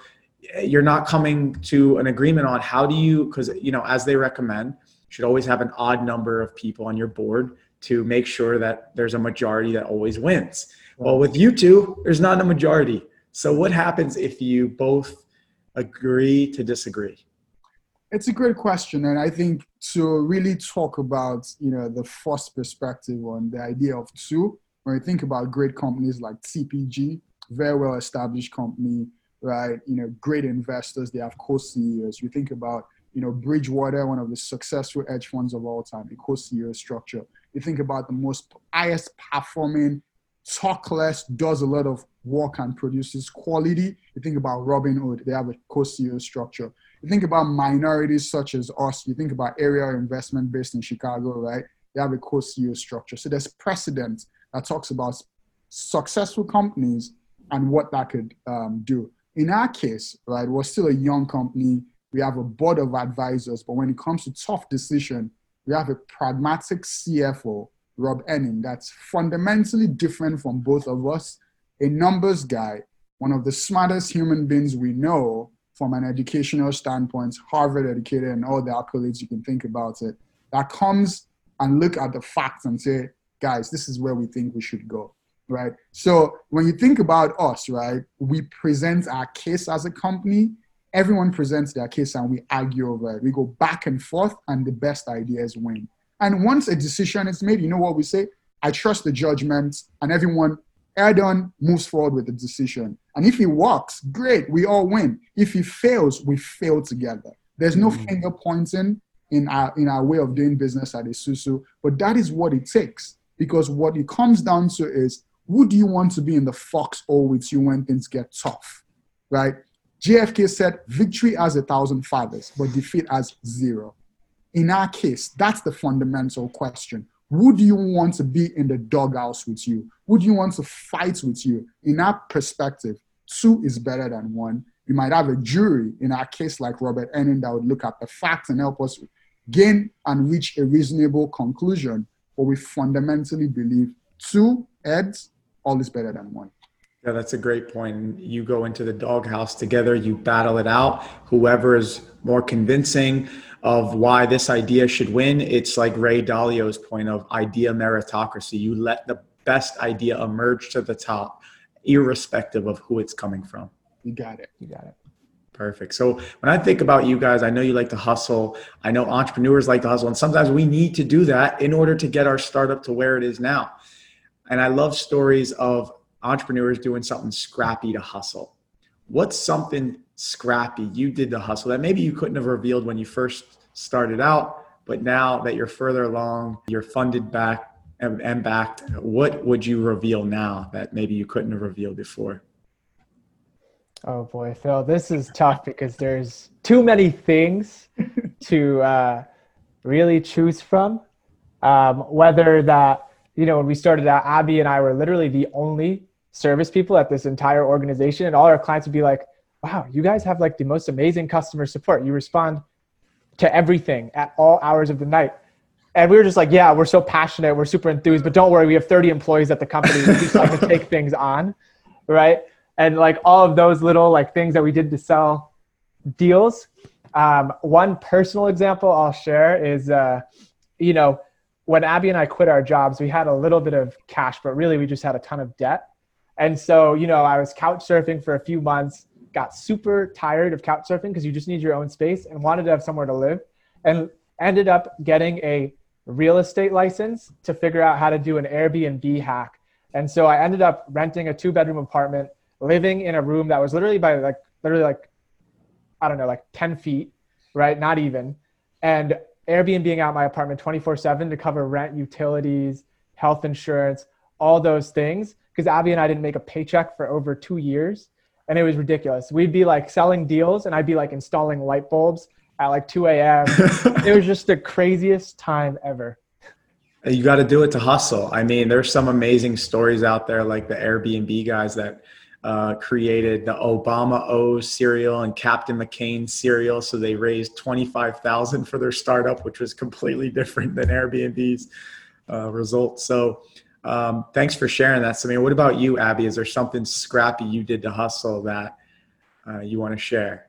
you're not coming to an agreement on how do you because you know as they recommend should always have an odd number of people on your board to make sure that there's a majority that always wins. Well with you two there's not a majority. So what happens if you both agree to disagree? It's a great question and i think to really talk about you know the first perspective on the idea of two when you think about great companies like tpg very well established company right? You know, great investors. They have co-CEOs. You think about, you know, Bridgewater, one of the successful hedge funds of all time, a co-CEO structure. You think about the most highest performing, talk less, does a lot of work and produces quality. You think about Robinhood, they have a co-CEO structure. You think about minorities such as us. You think about Ariel investment based in Chicago, right? They have a co-CEO structure. So there's precedent that talks about successful companies and what that could um, do in our case, right, we're still a young company. We have a board of advisors, but when it comes to tough decision, we have a pragmatic CFO, Rob Enning, that's fundamentally different from both of us. A numbers guy, one of the smartest human beings we know from an educational standpoint, Harvard educated and all the accolades you can think about it, that comes and look at the facts and say, guys, this is where we think we should go right? So when you think about us, right, we present our case as a company. Everyone presents their case and we argue over it. We go back and forth, and the best ideas win. And once a decision is made, you know what we say? I trust the judgment, and everyone, Erdon moves forward with the decision. And if it works, great, we all win. If it fails, we fail together. There's no mm. finger pointing in our in our way of doing business at Esusu, but that is what it takes. Because what it comes down to is who do you want to be in the foxhole with you when things get tough? Right? JFK said, victory has a thousand fathers, but defeat has zero. In our case, that's the fundamental question. Who do you want to be in the doghouse with you? Who do you want to fight with you? In our perspective, two is better than one. You might have a jury, in our case, like Robert Enning, that would look at the facts and help us gain and reach a reasonable conclusion. But we fundamentally believe two heads all is better than one. Yeah, that's a great point. You go into the doghouse together, you battle it out. Whoever is more convincing of why this idea should win, it's like Ray Dalio's point of idea meritocracy. You let the best idea emerge to the top, irrespective of who it's coming from. You got it. You got it. Perfect. So when I think about you guys, I know you like to hustle. I know entrepreneurs like to hustle. And sometimes we need to do that in order to get our startup to where it is now. And I love stories of entrepreneurs doing something scrappy to hustle. What's something scrappy you did to hustle that maybe you couldn't have revealed when you first started out, but now that you're further along, you're funded back and, backed, what would you reveal now that maybe you couldn't have revealed before? Oh boy, Phil, this is tough because there's too many things [laughs] to uh, really choose from. Um, whether that you know, when we started out, Abby and I were literally the only service people at this entire organization. And all our clients would be like, wow, you guys have like the most amazing customer support. You respond to everything at all hours of the night. And we were just like, yeah, we're so passionate. We're super enthused, but don't worry. We have 30 employees at the company. We just like to take things on. Right. And like all of those little like things that we did to sell deals. Um, one personal example I'll share is, uh, you know, when Abby and I quit our jobs, we had a little bit of cash, but really we just had a ton of debt. And so, you know, I was couch surfing for a few months, got super tired of couch surfing because you just need your own space and wanted to have somewhere to live. And ended up getting a real estate license to figure out how to do an Airbnb hack. And so I ended up renting a two bedroom apartment, living in a room that was literally by like, literally like, I don't know, like 10 feet, right? Not even. And Airbnb being out my apartment 24 7 to cover rent, utilities, health insurance, all those things. Because Abby and I didn't make a paycheck for over two years. And it was ridiculous. We'd be like selling deals and I'd be like installing light bulbs at like 2 a.m. [laughs] it was just the craziest time ever. You got to do it to hustle. I mean, there's some amazing stories out there, like the Airbnb guys that uh, created the Obama O cereal and Captain McCain cereal. So they raised 25,000 for their startup, which was completely different than Airbnb's uh, results. So um, thanks for sharing that. Samir, what about you, Abby? Is there something scrappy you did to hustle that uh, you want to share?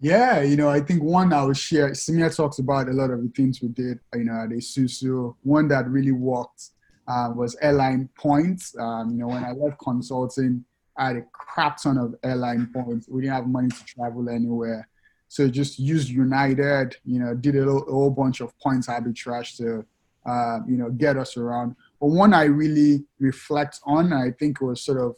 Yeah, you know, I think one I would share, Samir talks about a lot of the things we did, you know, at Esusu. One that really worked uh, was airline points. Um, you know, when I left consulting, I had a crap ton of airline points. We didn't have money to travel anywhere. So just used United, you know, did a, little, a whole bunch of points arbitrage to, uh, you know, get us around. But one I really reflect on, I think was sort of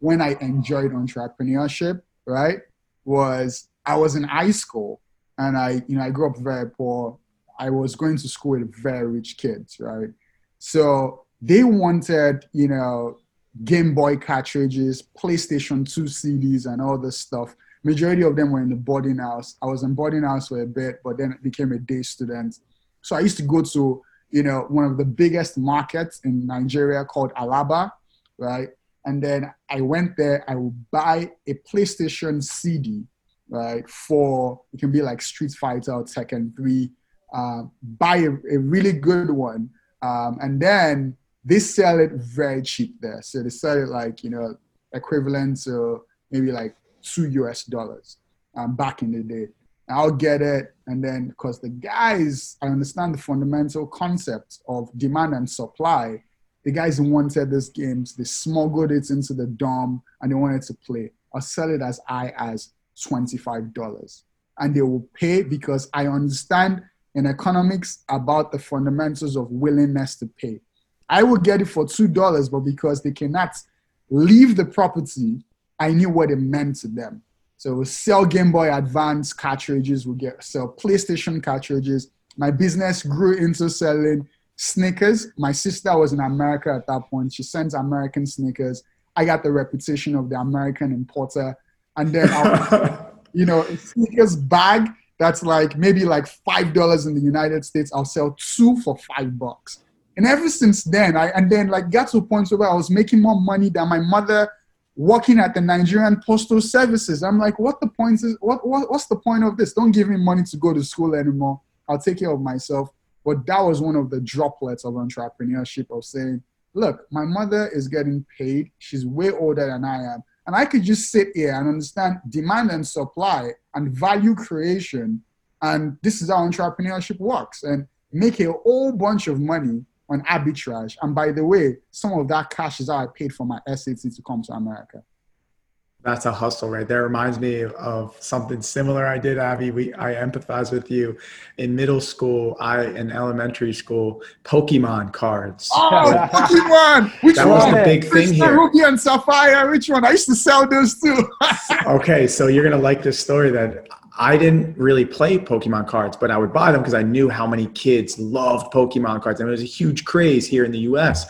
when I enjoyed entrepreneurship, right, was I was in high school and I, you know, I grew up very poor. I was going to school with very rich kids, right? So they wanted, you know, Game Boy cartridges, PlayStation 2 CDs, and all this stuff. Majority of them were in the boarding house. I was in boarding house for a bit, but then it became a day student. So I used to go to, you know, one of the biggest markets in Nigeria called Alaba, right? And then I went there. I would buy a PlayStation CD, right? For it can be like Street Fighter or Tekken 3. Uh, buy a, a really good one, um, and then they sell it very cheap there. So they sell it like, you know, equivalent to maybe like two US dollars um, back in the day. I'll get it. And then, because the guys, I understand the fundamental concept of demand and supply. The guys who wanted these games, they smuggled it into the dorm and they wanted to play. I'll sell it as high as $25. And they will pay because I understand in economics about the fundamentals of willingness to pay. I would get it for two dollars, but because they cannot leave the property, I knew what it meant to them. So we sell Game Boy Advance cartridges, we get sell PlayStation cartridges. My business grew into selling sneakers. My sister was in America at that point. She sends American sneakers. I got the reputation of the American importer. And then, [laughs] you know, a sneakers bag that's like maybe like five dollars in the United States. I'll sell two for five bucks. And ever since then, I and then like got to a point where I was making more money than my mother working at the Nigerian Postal Services. I'm like, what the point is? What, what what's the point of this? Don't give me money to go to school anymore. I'll take care of myself. But that was one of the droplets of entrepreneurship of saying, look, my mother is getting paid. She's way older than I am. And I could just sit here and understand demand and supply and value creation. And this is how entrepreneurship works and make a whole bunch of money on arbitrage. And by the way, some of that cash is how I paid for my SAT to come to America. That's a hustle right there. Reminds me of something similar I did, Abby. We I empathize with you. In middle school, I in elementary school, Pokemon cards. Oh, [laughs] Pokemon! Which that one? was the big thing here. Ruby and Sapphire. Which one? I used to sell those too. [laughs] okay, so you're gonna like this story that I didn't really play Pokemon cards, but I would buy them because I knew how many kids loved Pokemon cards. And it was a huge craze here in the US.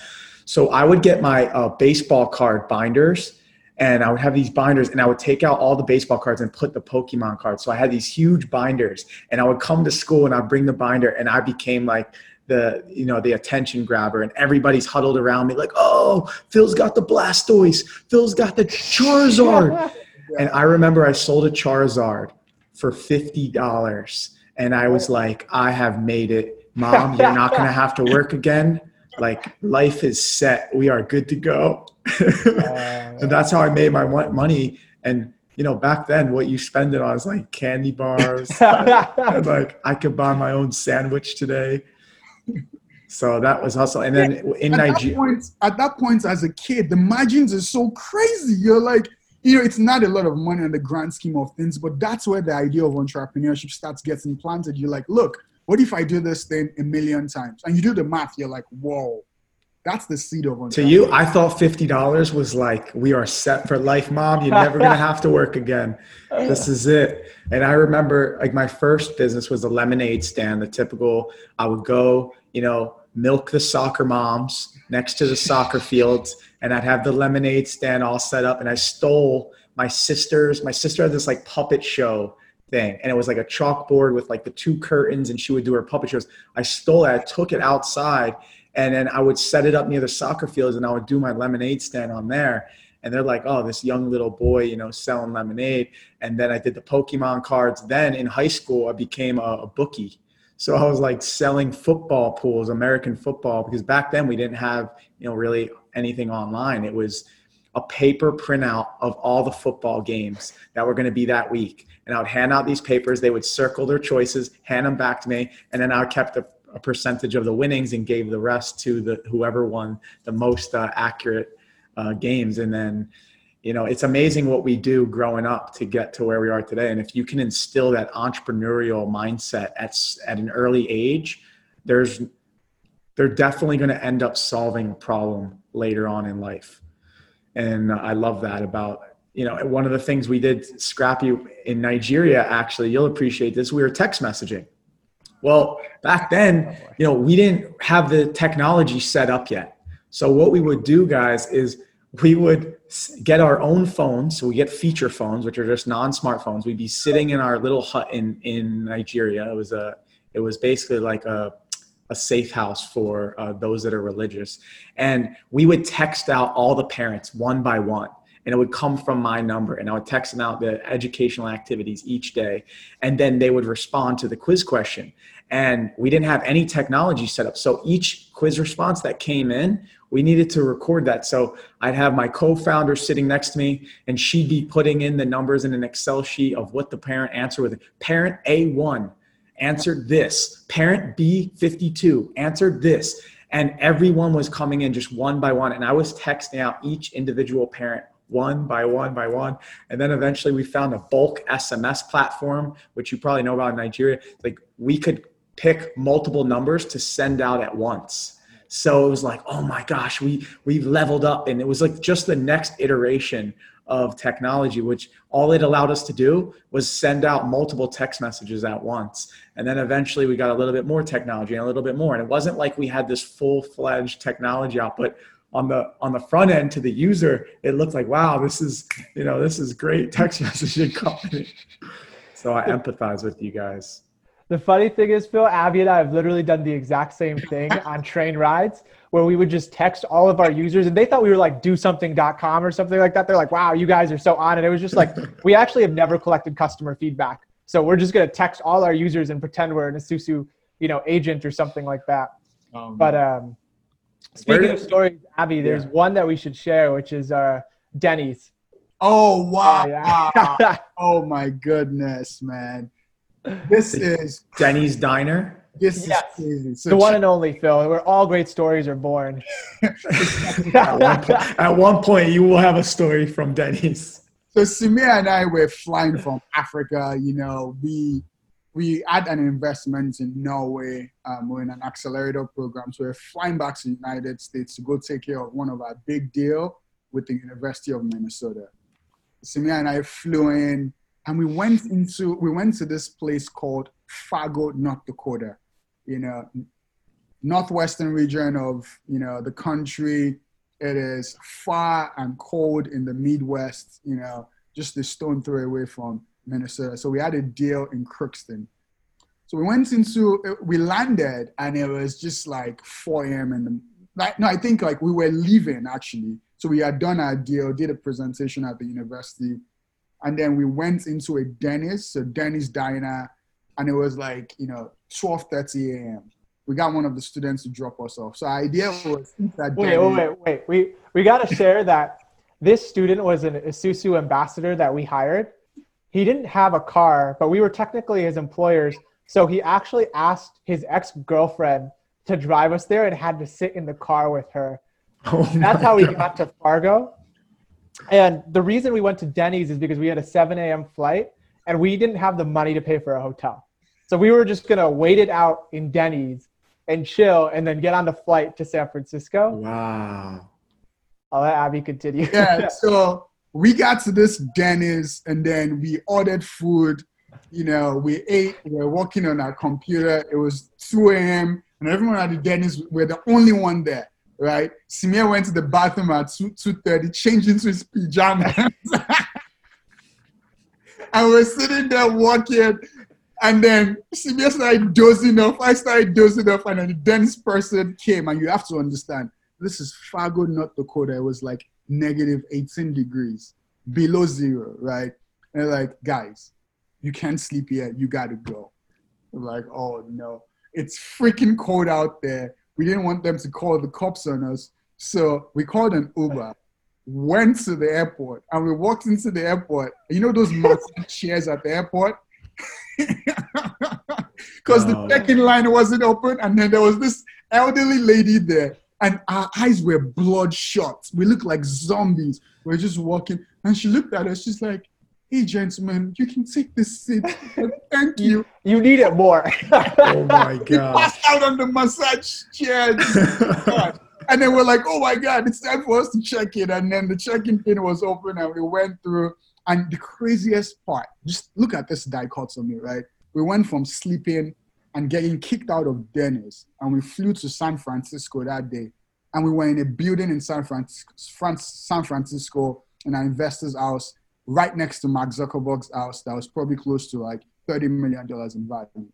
So I would get my uh, baseball card binders and I would have these binders and I would take out all the baseball cards and put the Pokemon cards. So I had these huge binders and I would come to school and I'd bring the binder and I became like the you know the attention grabber and everybody's huddled around me like oh phil's got the blastoise phil's got the charizard [laughs] and i remember i sold a charizard for $50. And I was like, I have made it. Mom, you're not going to have to work again. Like, life is set. We are good to go. [laughs] and that's how I made my money. And, you know, back then, what you spend it on is like candy bars. [laughs] and like, I could buy my own sandwich today. So that was hustle. And then in Nigeria. At that point, as a kid, the margins are so crazy. You're like, you know, it's not a lot of money in the grand scheme of things, but that's where the idea of entrepreneurship starts getting planted. You're like, look, what if I do this thing a million times? And you do the math, you're like, whoa, that's the seed of entrepreneurship. To you, I thought fifty dollars was like we are set for life, mom. You're never gonna have to work again. This is it. And I remember like my first business was a lemonade stand. The typical, I would go, you know, milk the soccer moms next to the soccer fields, and I'd have the lemonade stand all set up. And I stole my sister's. My sister had this like puppet show thing and it was like a chalkboard with like the two curtains and she would do her puppet shows i stole it i took it outside and then I would set it up near the soccer fields and I would do my lemonade stand on there. And they're like, oh, this young little boy, you know, selling lemonade. And then I did the Pokemon cards. Then in high school, I became a, a bookie. So I was like selling football pools, American football, because back then we didn't have, you know, really anything online. It was a paper printout of all the football games that were going to be that week. And I would hand out these papers. They would circle their choices, hand them back to me, and then I kept the a percentage of the winnings and gave the rest to the whoever won the most uh, accurate uh, games. And then, you know, it's amazing what we do growing up to get to where we are today. And if you can instill that entrepreneurial mindset at at an early age, there's they're definitely going to end up solving a problem later on in life. And I love that about you know one of the things we did scrappy in Nigeria actually you'll appreciate this we were text messaging well, back then, oh, you know, we didn't have the technology set up yet. So what we would do, guys, is we would get our own phones. So we get feature phones, which are just non-smartphones. We'd be sitting in our little hut in in Nigeria. It was a it was basically like a a safe house for uh, those that are religious, and we would text out all the parents one by one. And it would come from my number. And i would text them out the educational activities each day. And then they would respond to the quiz question. And we didn't have any technology set up. So each quiz response that came in we needed to record that. So i'd have my co-founder sitting next to me and she'd be putting in the numbers in an excel sheet of what the parent answered with. Parent a1 answered this parent b52 answered this and everyone was coming in just one by one and i was texting out each individual parent one by one by one. And then eventually we found a bulk SMS platform, which you probably know about in Nigeria. Like we could pick multiple numbers to send out at once. So it was like, oh my gosh, we we leveled up, and it was like just the next iteration of technology, which all it allowed us to do was send out multiple text messages at once. And then eventually we got a little bit more technology and a little bit more. And it wasn't like we had this full fledged technology output on the on the front end to the user, it looked like, wow, this is you know this is great text [laughs] messaging company. So I empathize with you guys. The funny thing is, Phil, Abby and I have literally done the exact same thing [laughs] on train rides where we would just text all of our users and they thought we were like do something.com or something like that. They're like, wow, you guys are so on. And it was just like, [laughs] we actually have never collected customer feedback. So we're just going to text all our users and pretend we're an Esusu, you know, agent or something like that. Um, but, um, Speaking of stories, Abby, there's yeah. one that we should share, which is uh, Denny's. Oh wow! yeah. [laughs] oh my goodness, man! This is Denny's Diner. This yes. is crazy. So the one and only Phil, where all great stories are born. [laughs] at, one point, at one point, you will have a story from Denny's. So Samir and I were flying from Africa. You know, we we had an investment in Norway. Um, we're in an accelerator program. So we're flying back to the United States to go take care of one of our big deal with the University of Minnesota. Samir and I flew in and we went into we went to this place called Fargo, North Dakota, you know, northwestern region of you know the country. It is far and cold in the Midwest, you know, just a stone throw away from Minnesota. So we had a deal in Crookston. So we went into, we landed and it was just like 4 a.m. in the, like, no, I think like we were leaving actually. So we had done our deal, did a presentation at the university. And then we went into a Denny's, so Denny's Diner, and it was like, you know, 12.30 a.m. We got one of the students to drop us off. So our idea was that Wait, wait, wait, wait. We, we got to share that this student was an Esusu ambassador that we hired he didn't have a car, but we were technically his employers. So he actually asked his ex girlfriend to drive us there and had to sit in the car with her. [laughs] Oh That's how we God. got to Fargo. And the reason we went to Denny's is because we had a 7 a.m. flight and we didn't have the money to pay for a hotel. So we were just gonna wait it out in Denny's and chill, and then get on the flight to San Francisco. Wow. I'll let Abby continue. Yeah, [laughs] so we got to this Denny's and then we ordered food. You know, we ate, we were working on our computer. It was 2 a.m. and everyone at the Denny's, we're the only one there, right? Samir went to the bathroom at 2 2:30, changed into his pajamas. [laughs] and we're sitting there working. And then Samir started dozing off. I started dozing off, and then the Denny's person came. And you have to understand, this is Fargo, North Dakota. It was like negative 18 degrees, below zero, right? And like, guys, you can't sleep yet. You got to go. We're like, oh no, it's freaking cold out there. We didn't want them to call the cops on us. So we called an Uber, went to the airport, and we walked into the airport. You know those massive [laughs] chairs at the airport? [laughs] Because Oh. the check-in line wasn't open, and then there was this elderly lady there, and our eyes were bloodshot. We looked like zombies. We are just walking, and she looked at us. She's like, "Hey, gentlemen, you can take this seat. Thank [laughs] you." You need it more. [laughs] Oh my [laughs] We god. passed out on the massage chair. And then we're like, oh my God, it's time for us to check in. And then the check-in thing was open and we went through. And the craziest part, just look at this dichotomy, right? We went from sleeping and getting kicked out of Denny's and we flew to San Francisco that day. And we were in a building in San Francisco, San Francisco in our investor's house, right next to Mark Zuckerberg's house that was probably close to like $30 million in value.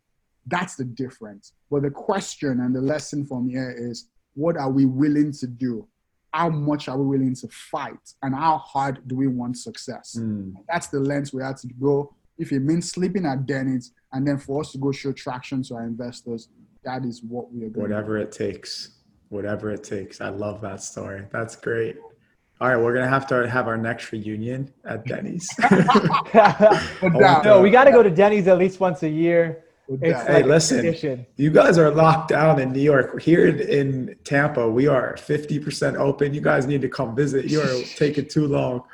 That's the difference. But the question and the lesson from here is what are we willing to do? How much are we willing to fight? And how hard do we want success? Mm. That's the lens we had to go. If it means sleeping at Denny's and then for us to go show traction to our investors, that is what we are going Whatever it takes. Whatever it takes. I love that story. That's great. All right, we're gonna have to have our next reunion at Denny's. [laughs] no, we got to go to Denny's at least once a year. It's Hey, like listen. tradition. you guys are locked down in New York. Here in- in Tampa, we are 50% open. You guys need to come visit. You are [laughs] taking too long.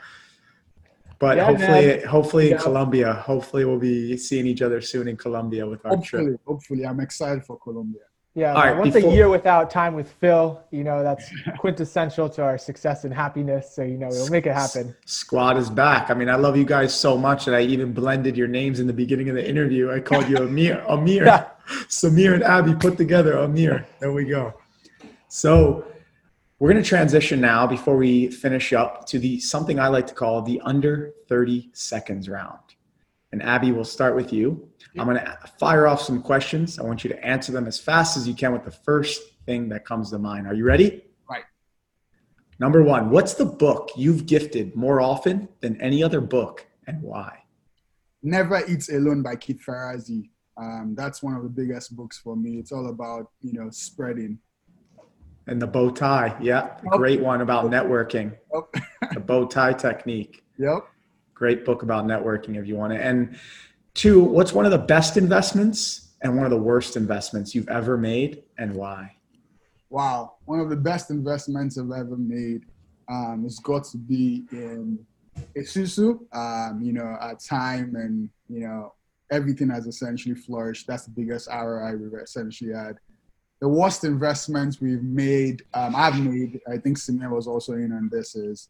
But Yeah, hopefully, man. hopefully in Colombia, hopefully we'll be seeing each other soon in Colombia with our trip. Hopefully, hopefully, I'm excited for Colombia. Yeah, All right, once before- a year without time with Phil, you know, that's quintessential to our success and happiness. So, you know, we'll make it happen. Squad is back. I mean, I love you guys so much that I even blended your names in the beginning of the interview. I called you Amir, [laughs] Amir, Yeah. Samir and Abby put together. Amir. There we go. So we're going to transition now before we finish up to the something I like to call the under 30 seconds round. And Abby, we'll start with you. I'm going to fire off some questions. I want you to answer them as fast as you can with the first thing that comes to mind. Are you ready? Right. Number one, what's the book you've gifted more often than any other book and why? Never Eats Alone by Keith Ferrazzi. Um, that's one of the biggest books for me. It's all about you know spreading. And the bow tie. Yeah, a great one about networking. Yep. The bow tie technique. Yep. Great book about networking if you want it. And two, what's one of the best investments and one of the worst investments you've ever made and why? Wow, one of the best investments I've ever made. Um, it's got to be in Esusu. Um, you know, at time and you know everything has essentially flourished. That's the biggest ROI we've essentially had. The worst investments we've made, um, I've made. I think Samir was also in on this. Is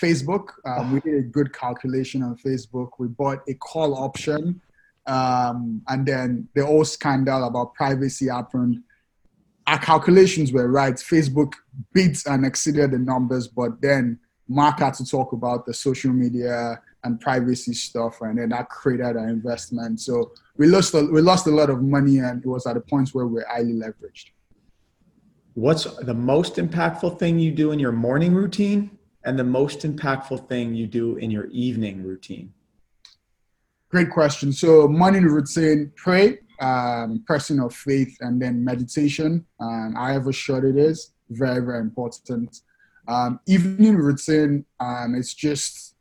Facebook. Um, we did a good calculation on Facebook. We bought a call option, um, and then the whole scandal about privacy happened our calculations were right. Facebook beat and exceeded the numbers, but then Mark had to talk about the social media and privacy stuff, and then that created our investment. So we lost a, we lost a lot of money, and it was at a point where we we're highly leveraged. What's the most impactful thing you do in your morning routine and the most impactful thing you do in your evening routine? Great question. So morning routine, pray, um, person of faith, and then meditation. Um, however short it is, very very important. Um, evening routine, um, it's just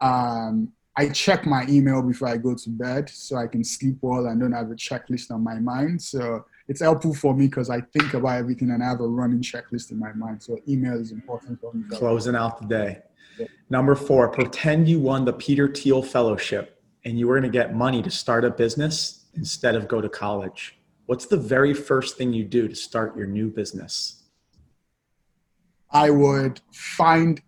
um, I check my email before I go to bed so I can sleep well and don't have a checklist on my mind. So it's helpful for me because I think about everything and I have a running checklist in my mind. So email is important for me. Closing out the day. Yeah. Number four, pretend you won the Peter Thiel Fellowship and you were going to get money to start a business instead of go to college, what's the very first thing you do to start your new business? I would find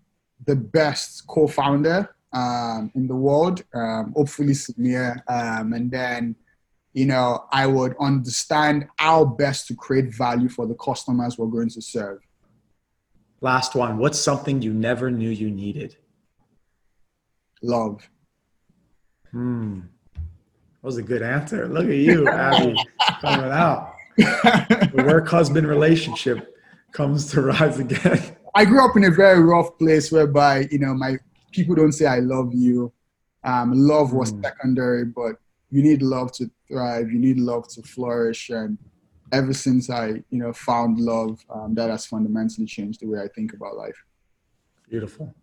the best co-founder um, in the world, um, hopefully Samir, um, and then you know I would understand how best to create value for the customers we're going to serve. Last one. What's something you never knew you needed? Love. Hmm. That was a good answer. Look at you, Abby, [laughs] coming out. The work husband relationship comes to rise again. I grew up in a very rough place whereby you know my people don't say I love you. Um, love was Mm. secondary, but you need love to thrive. You need love to flourish, and ever since I you know found love, um, that has fundamentally changed the way I think about life. Beautiful.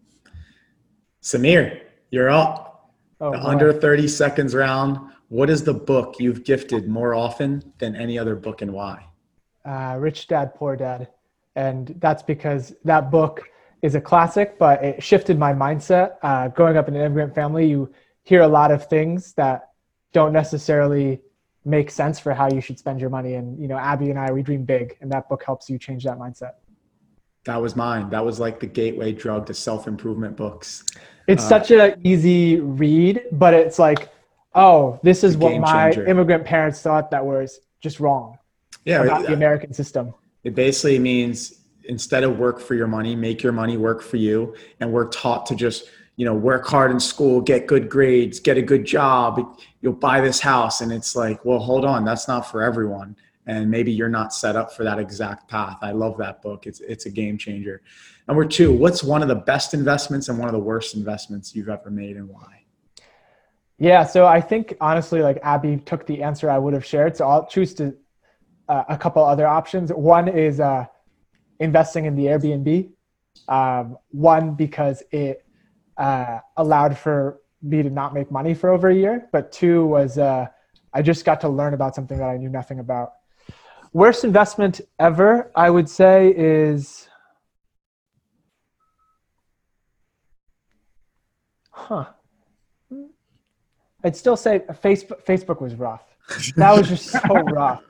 Samir, you're up. Oh, The boy. under 30 seconds round. What is the book you've gifted more often than any other book and why? uh, Rich Dad Poor Dad, and that's because that book is a classic, but it shifted my mindset. Uh, growing up in an immigrant family, you hear a lot of things that don't necessarily make sense for how you should spend your money. And you know, Abbey and I, we dream big, and that book helps you change that mindset. That was mine. That was like the gateway drug to self improvement books. It's Uh, such an easy read, but it's like, oh, this is what my changer. immigrant parents thought that was just wrong Yeah, about the American system. it basically means instead of work for your money, make your money work for you. And we're taught to just, you know, work hard in school, get good grades, get a good job, you'll buy this house. And it's like, well, hold on, that's not for everyone. And maybe you're not set up for that exact path. I love that book. It's it's a game changer. Number two, what's one of the best investments and one of the worst investments you've ever made and why? Yeah, so I think honestly, like Abbey took the answer I would have shared. So I'll choose to uh, a couple other options. One is uh, investing in the Airbnb. Um, one because it uh, allowed for me to not make money for over a year, but two was uh, I just got to learn about something that I knew nothing about. Worst investment ever, I would say, is huh. I'd still say Facebook. Facebook was rough. That was just so [laughs] rough.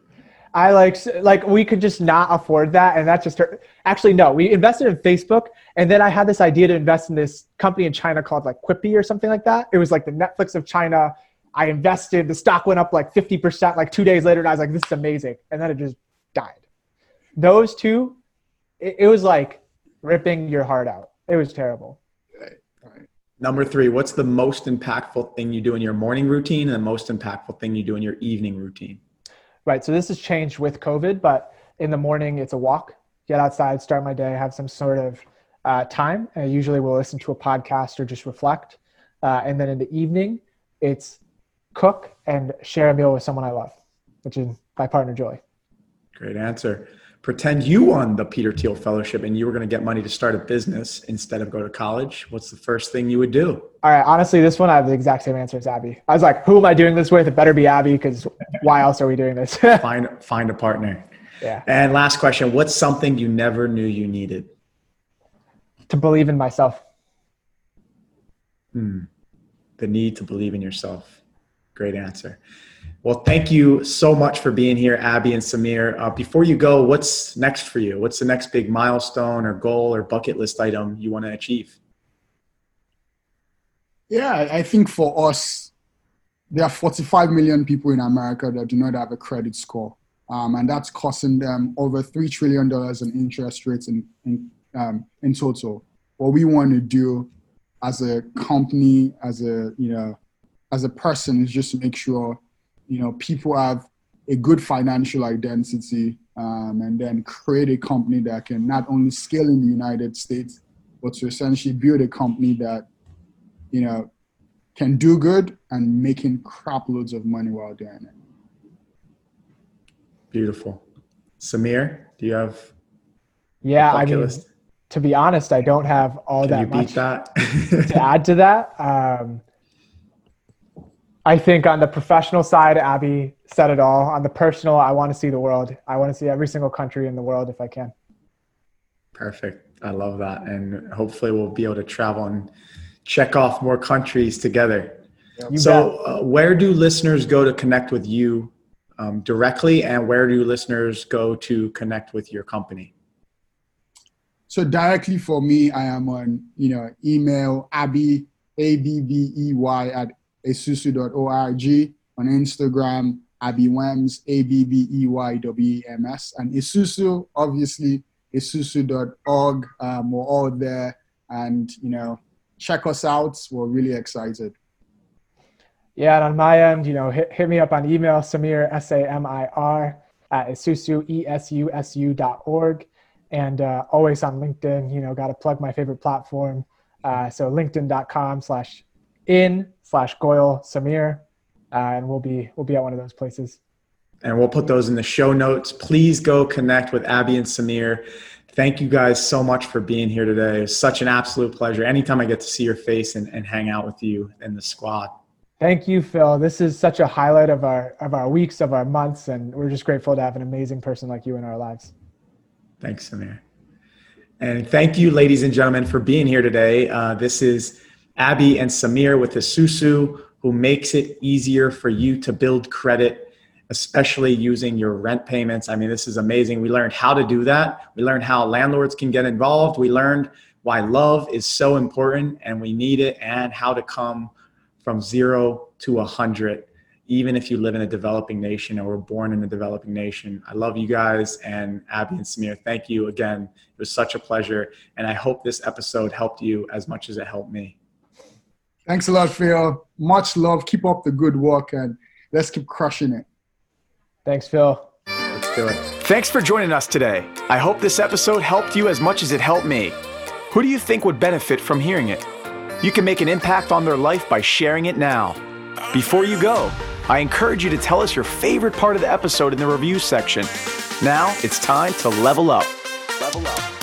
I like like we could just not afford that, and that just hurt. Actually, no, we invested in Facebook, and then I had this idea to invest in this company in China called like Quippy or something like that. It was like the Netflix of China. I invested. The stock went up like fifty percent. Like two days later, and I was like, "This is amazing," and then it just died. Those two, it, it was like ripping your heart out. It was terrible. Number three, what's the most impactful thing you do in your morning routine and the most impactful thing you do in your evening routine? Right. So this has changed with COVID, but in the morning it's a walk, get outside, start my day, have some sort of uh, time. I usually will listen to a podcast or just reflect. Uh, and then in the evening, it's cook and share a meal with someone I love, which is my partner Joy. Great answer. Pretend you won the Peter Thiel Fellowship and you were going to get money to start a business instead of go to college. What's the first thing you would do? All right. Honestly, this one I have the exact same answer as Abbey. I was like, who am I doing this with? It better be Abbey because why else are we doing this? [laughs] Find find a partner. yeah. And last question, what's something you never knew you needed? To believe in myself. Hmm. The need to believe in yourself. Great answer. Well, thank you so much for being here, Abbey and Samir. Uh, before you go, what's next for you? What's the next big milestone or goal or bucket list item you want to achieve? Yeah, I think for us, there are 45 million people in America that do not have a credit score. Um, and that's costing them over $3 trillion in interest rates in, in, um, in total. What we want to do as a company, as a, you know, as a person is just to make sure, you know, people have a good financial identity um, and then create a company that can not only scale in the United States, but to essentially build a company that you know, can do good and making crap loads of money while doing it. Beautiful. Samir, do you have Yeah. a I bucket mean, list? to be honest, I don't have all Can you that beat much. that? to add to that, um, I think on the professional side, Abbey said it all. On the personal, I want to see the world. I want to see every single country in the world if I can. Perfect. I love that. And hopefully we'll be able to travel and check off more countries together. You so, uh, where do listeners go to connect with you um, directly, and where do listeners go to connect with your company? So directly for me, I am on you know email abbey a b b e y at esusu.org on Instagram Abbey Wems A B B E Y W E M S and Esusu obviously esusu.org um, we're all there and you know check us out we're really excited yeah, and on my end, you know, hit, hit me up on email, Samir, S A M I R, at Esusu, E S U S U dot org. And uh, always on LinkedIn, you know, got to plug my favorite platform. Uh, so linkedin.com slash in slash Goel Samir. Uh, and we'll be, we'll be at one of those places. And we'll put those in the show notes. Please go connect with Abbey and Samir. Thank you guys so much for being here today. It's such an absolute pleasure. Anytime I get to see your face and, and hang out with you in the squad. Thank you, Phil. This is such a highlight of our of our weeks, of our months, and we're just grateful to have an amazing person like you in our lives. Thanks, Samir. And thank you, ladies and gentlemen, for being here today. Uh, this is Abbey and Samir with Esusu, who makes it easier for you to build credit, especially using your rent payments. I mean, this is amazing. We learned how to do that. We learned how landlords can get involved. We learned why love is so important and we need it, and how to come from zero to a hundred, even if you live in a developing nation or were born in a developing nation. I love you guys and Abbey and Samir. Thank you again. It was such a pleasure. And I hope this episode helped you as much as it helped me. Thanks a lot, Phil. Much love. Keep up the good work and let's keep crushing it. Thanks, Phil. Let's do it. Thanks for joining us today. I hope this episode helped you as much as it helped me. Who do you think would benefit from hearing it? You can make an impact on their life by sharing it now. Before you go, I encourage you to tell us your favorite part of the episode in the review section. Now it's time to level up. Level up.